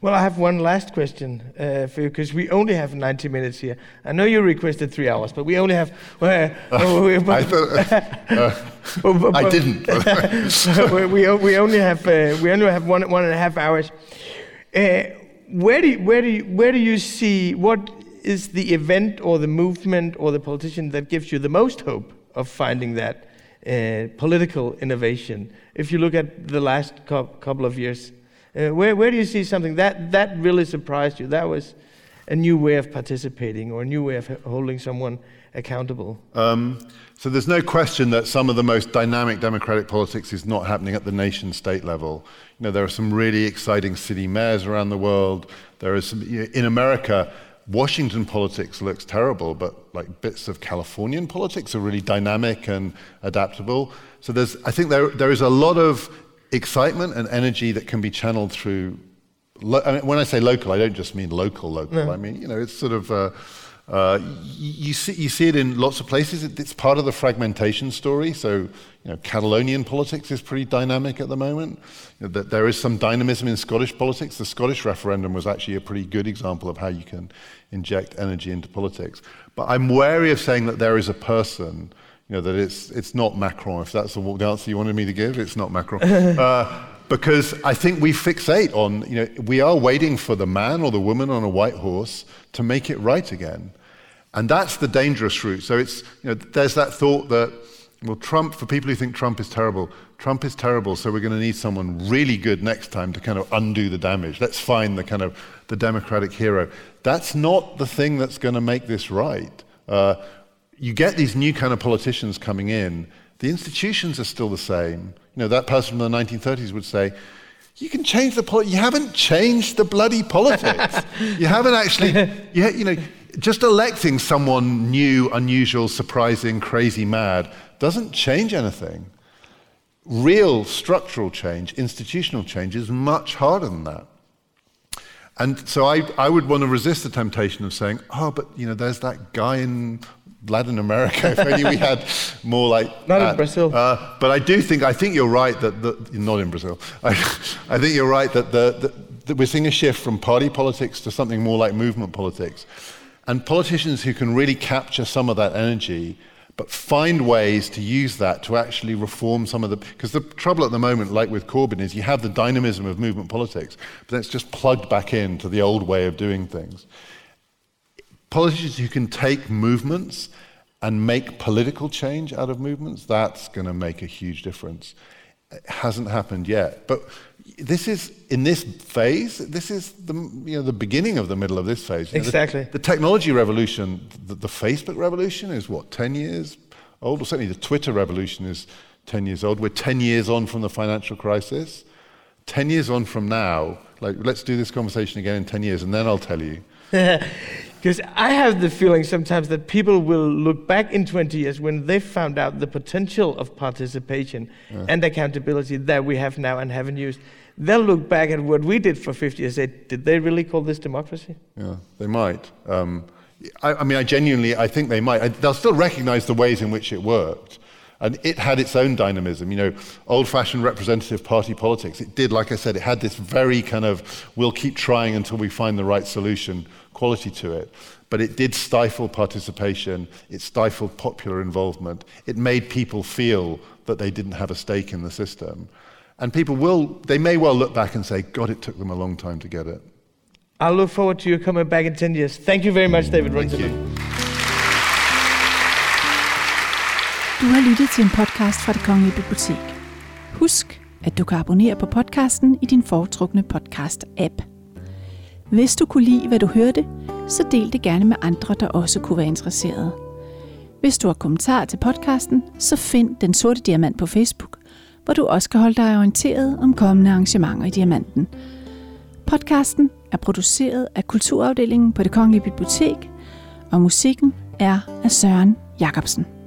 Well, I have one last question uh, for you because we only have 90 minutes here. I know you requested three hours, but we only have. Well, uh, I, thought, I didn't. we, we only have uh, we only have one one and a half hours. Uh, where do you, where do you, where do you see what is the event or the movement or the politician that gives you the most hope of finding that uh, political innovation? If you look at the last couple of years. Uh, where, where do you see something that, that really surprised you? That was a new way of participating or a new way of holding someone accountable? Um, so there's no question that some of the most dynamic democratic politics is not happening at the nation state level. You know, there are some really exciting city mayors around the world. There is some, you know, in America, Washington politics looks terrible, but like bits of Californian politics are really dynamic and adaptable. So there's, I think there, there is a lot of excitement and energy that can be channeled through. Lo- I mean, when I say local, I don't just mean local, local. No. I mean, you know, it's sort of. Uh, uh, you, see, you see it in lots of places. It's part of the fragmentation story. So, you know, Catalonian politics is pretty dynamic at the moment. You know, there is some dynamism in Scottish politics. The Scottish referendum was actually a pretty good example of how you can inject energy into politics. But I'm wary of saying that there is a person you know, that it's, it's not Macron. If that's the answer you wanted me to give, it's not Macron. uh, because I think we fixate on, you know, we are waiting for the man or the woman on a white horse to make it right again. And that's the dangerous route. So it's, you know, there's that thought that, well, Trump, for people who think Trump is terrible, Trump is terrible, so we're going to need someone really good next time to kind of undo the damage. Let's find the kind of the democratic hero. That's not the thing that's going to make this right. Uh, you get these new kind of politicians coming in, the institutions are still the same. You know, that person from the 1930s would say, you can change the politics. You haven't changed the bloody politics. you haven't actually, you, you know, just electing someone new, unusual, surprising, crazy, mad doesn't change anything. Real structural change, institutional change is much harder than that. And so I, I would want to resist the temptation of saying, oh, but you know, there's that guy in Latin America. If only we had more like not that. in Brazil. Uh, but I do think I think you're right that the, not in Brazil. I, I think you're right that, the, the, that we're seeing a shift from party politics to something more like movement politics, and politicians who can really capture some of that energy, but find ways to use that to actually reform some of the. Because the trouble at the moment, like with Corbyn, is you have the dynamism of movement politics, but then it's just plugged back into the old way of doing things. Politicians who can take movements and make political change out of movements, that's going to make a huge difference. It hasn't happened yet. But this is, in this phase, this is the, you know, the beginning of the middle of this phase. You know, Exactly. the, the technology revolution, the, the Facebook revolution is what, 10 years old? Or certainly the Twitter revolution is 10 years old. We're 10 years on from the financial crisis. 10 years on from now, like, let's do this conversation again in 10 years, and then I'll tell you. Because I have the feeling sometimes that people will look back in 20 years when they found out the potential of participation and accountability that we have now and haven't used. They'll look back at what we did for 50 years and say, did they really call this democracy? Yeah, they might. Um, I, I mean, I genuinely, I think they might. I, they'll still recognize the ways in which it worked. And it had its own dynamism, you know, old fashioned representative party politics. It did, like I said, it had this very kind of, we'll keep trying until we find the right solution quality to it. But it did stifle participation, it stifled popular involvement, it made people feel that they didn't have a stake in the system. And people will, they may well look back and say, God, it took them a long time to get it. I'll look forward to you coming back in 10 years. Thank you very much, mm, David Thank Runciman. you. Du har lyttet til en podcast fra Det Kongelige Bibliotek. Husk, at du kan abonnere på podcasten i din foretrukne podcast-app. Hvis du kunne lide, hvad du hørte, så del det gerne med andre, der også kunne være interesserede. Hvis du har kommentarer til podcasten, så find Den Sorte Diamant på Facebook, hvor du også kan holde dig orienteret om kommende arrangementer i Diamanten. Podcasten er produceret af Kulturafdelingen på Det Kongelige Bibliotek, og musikken er af Søren Jacobsen.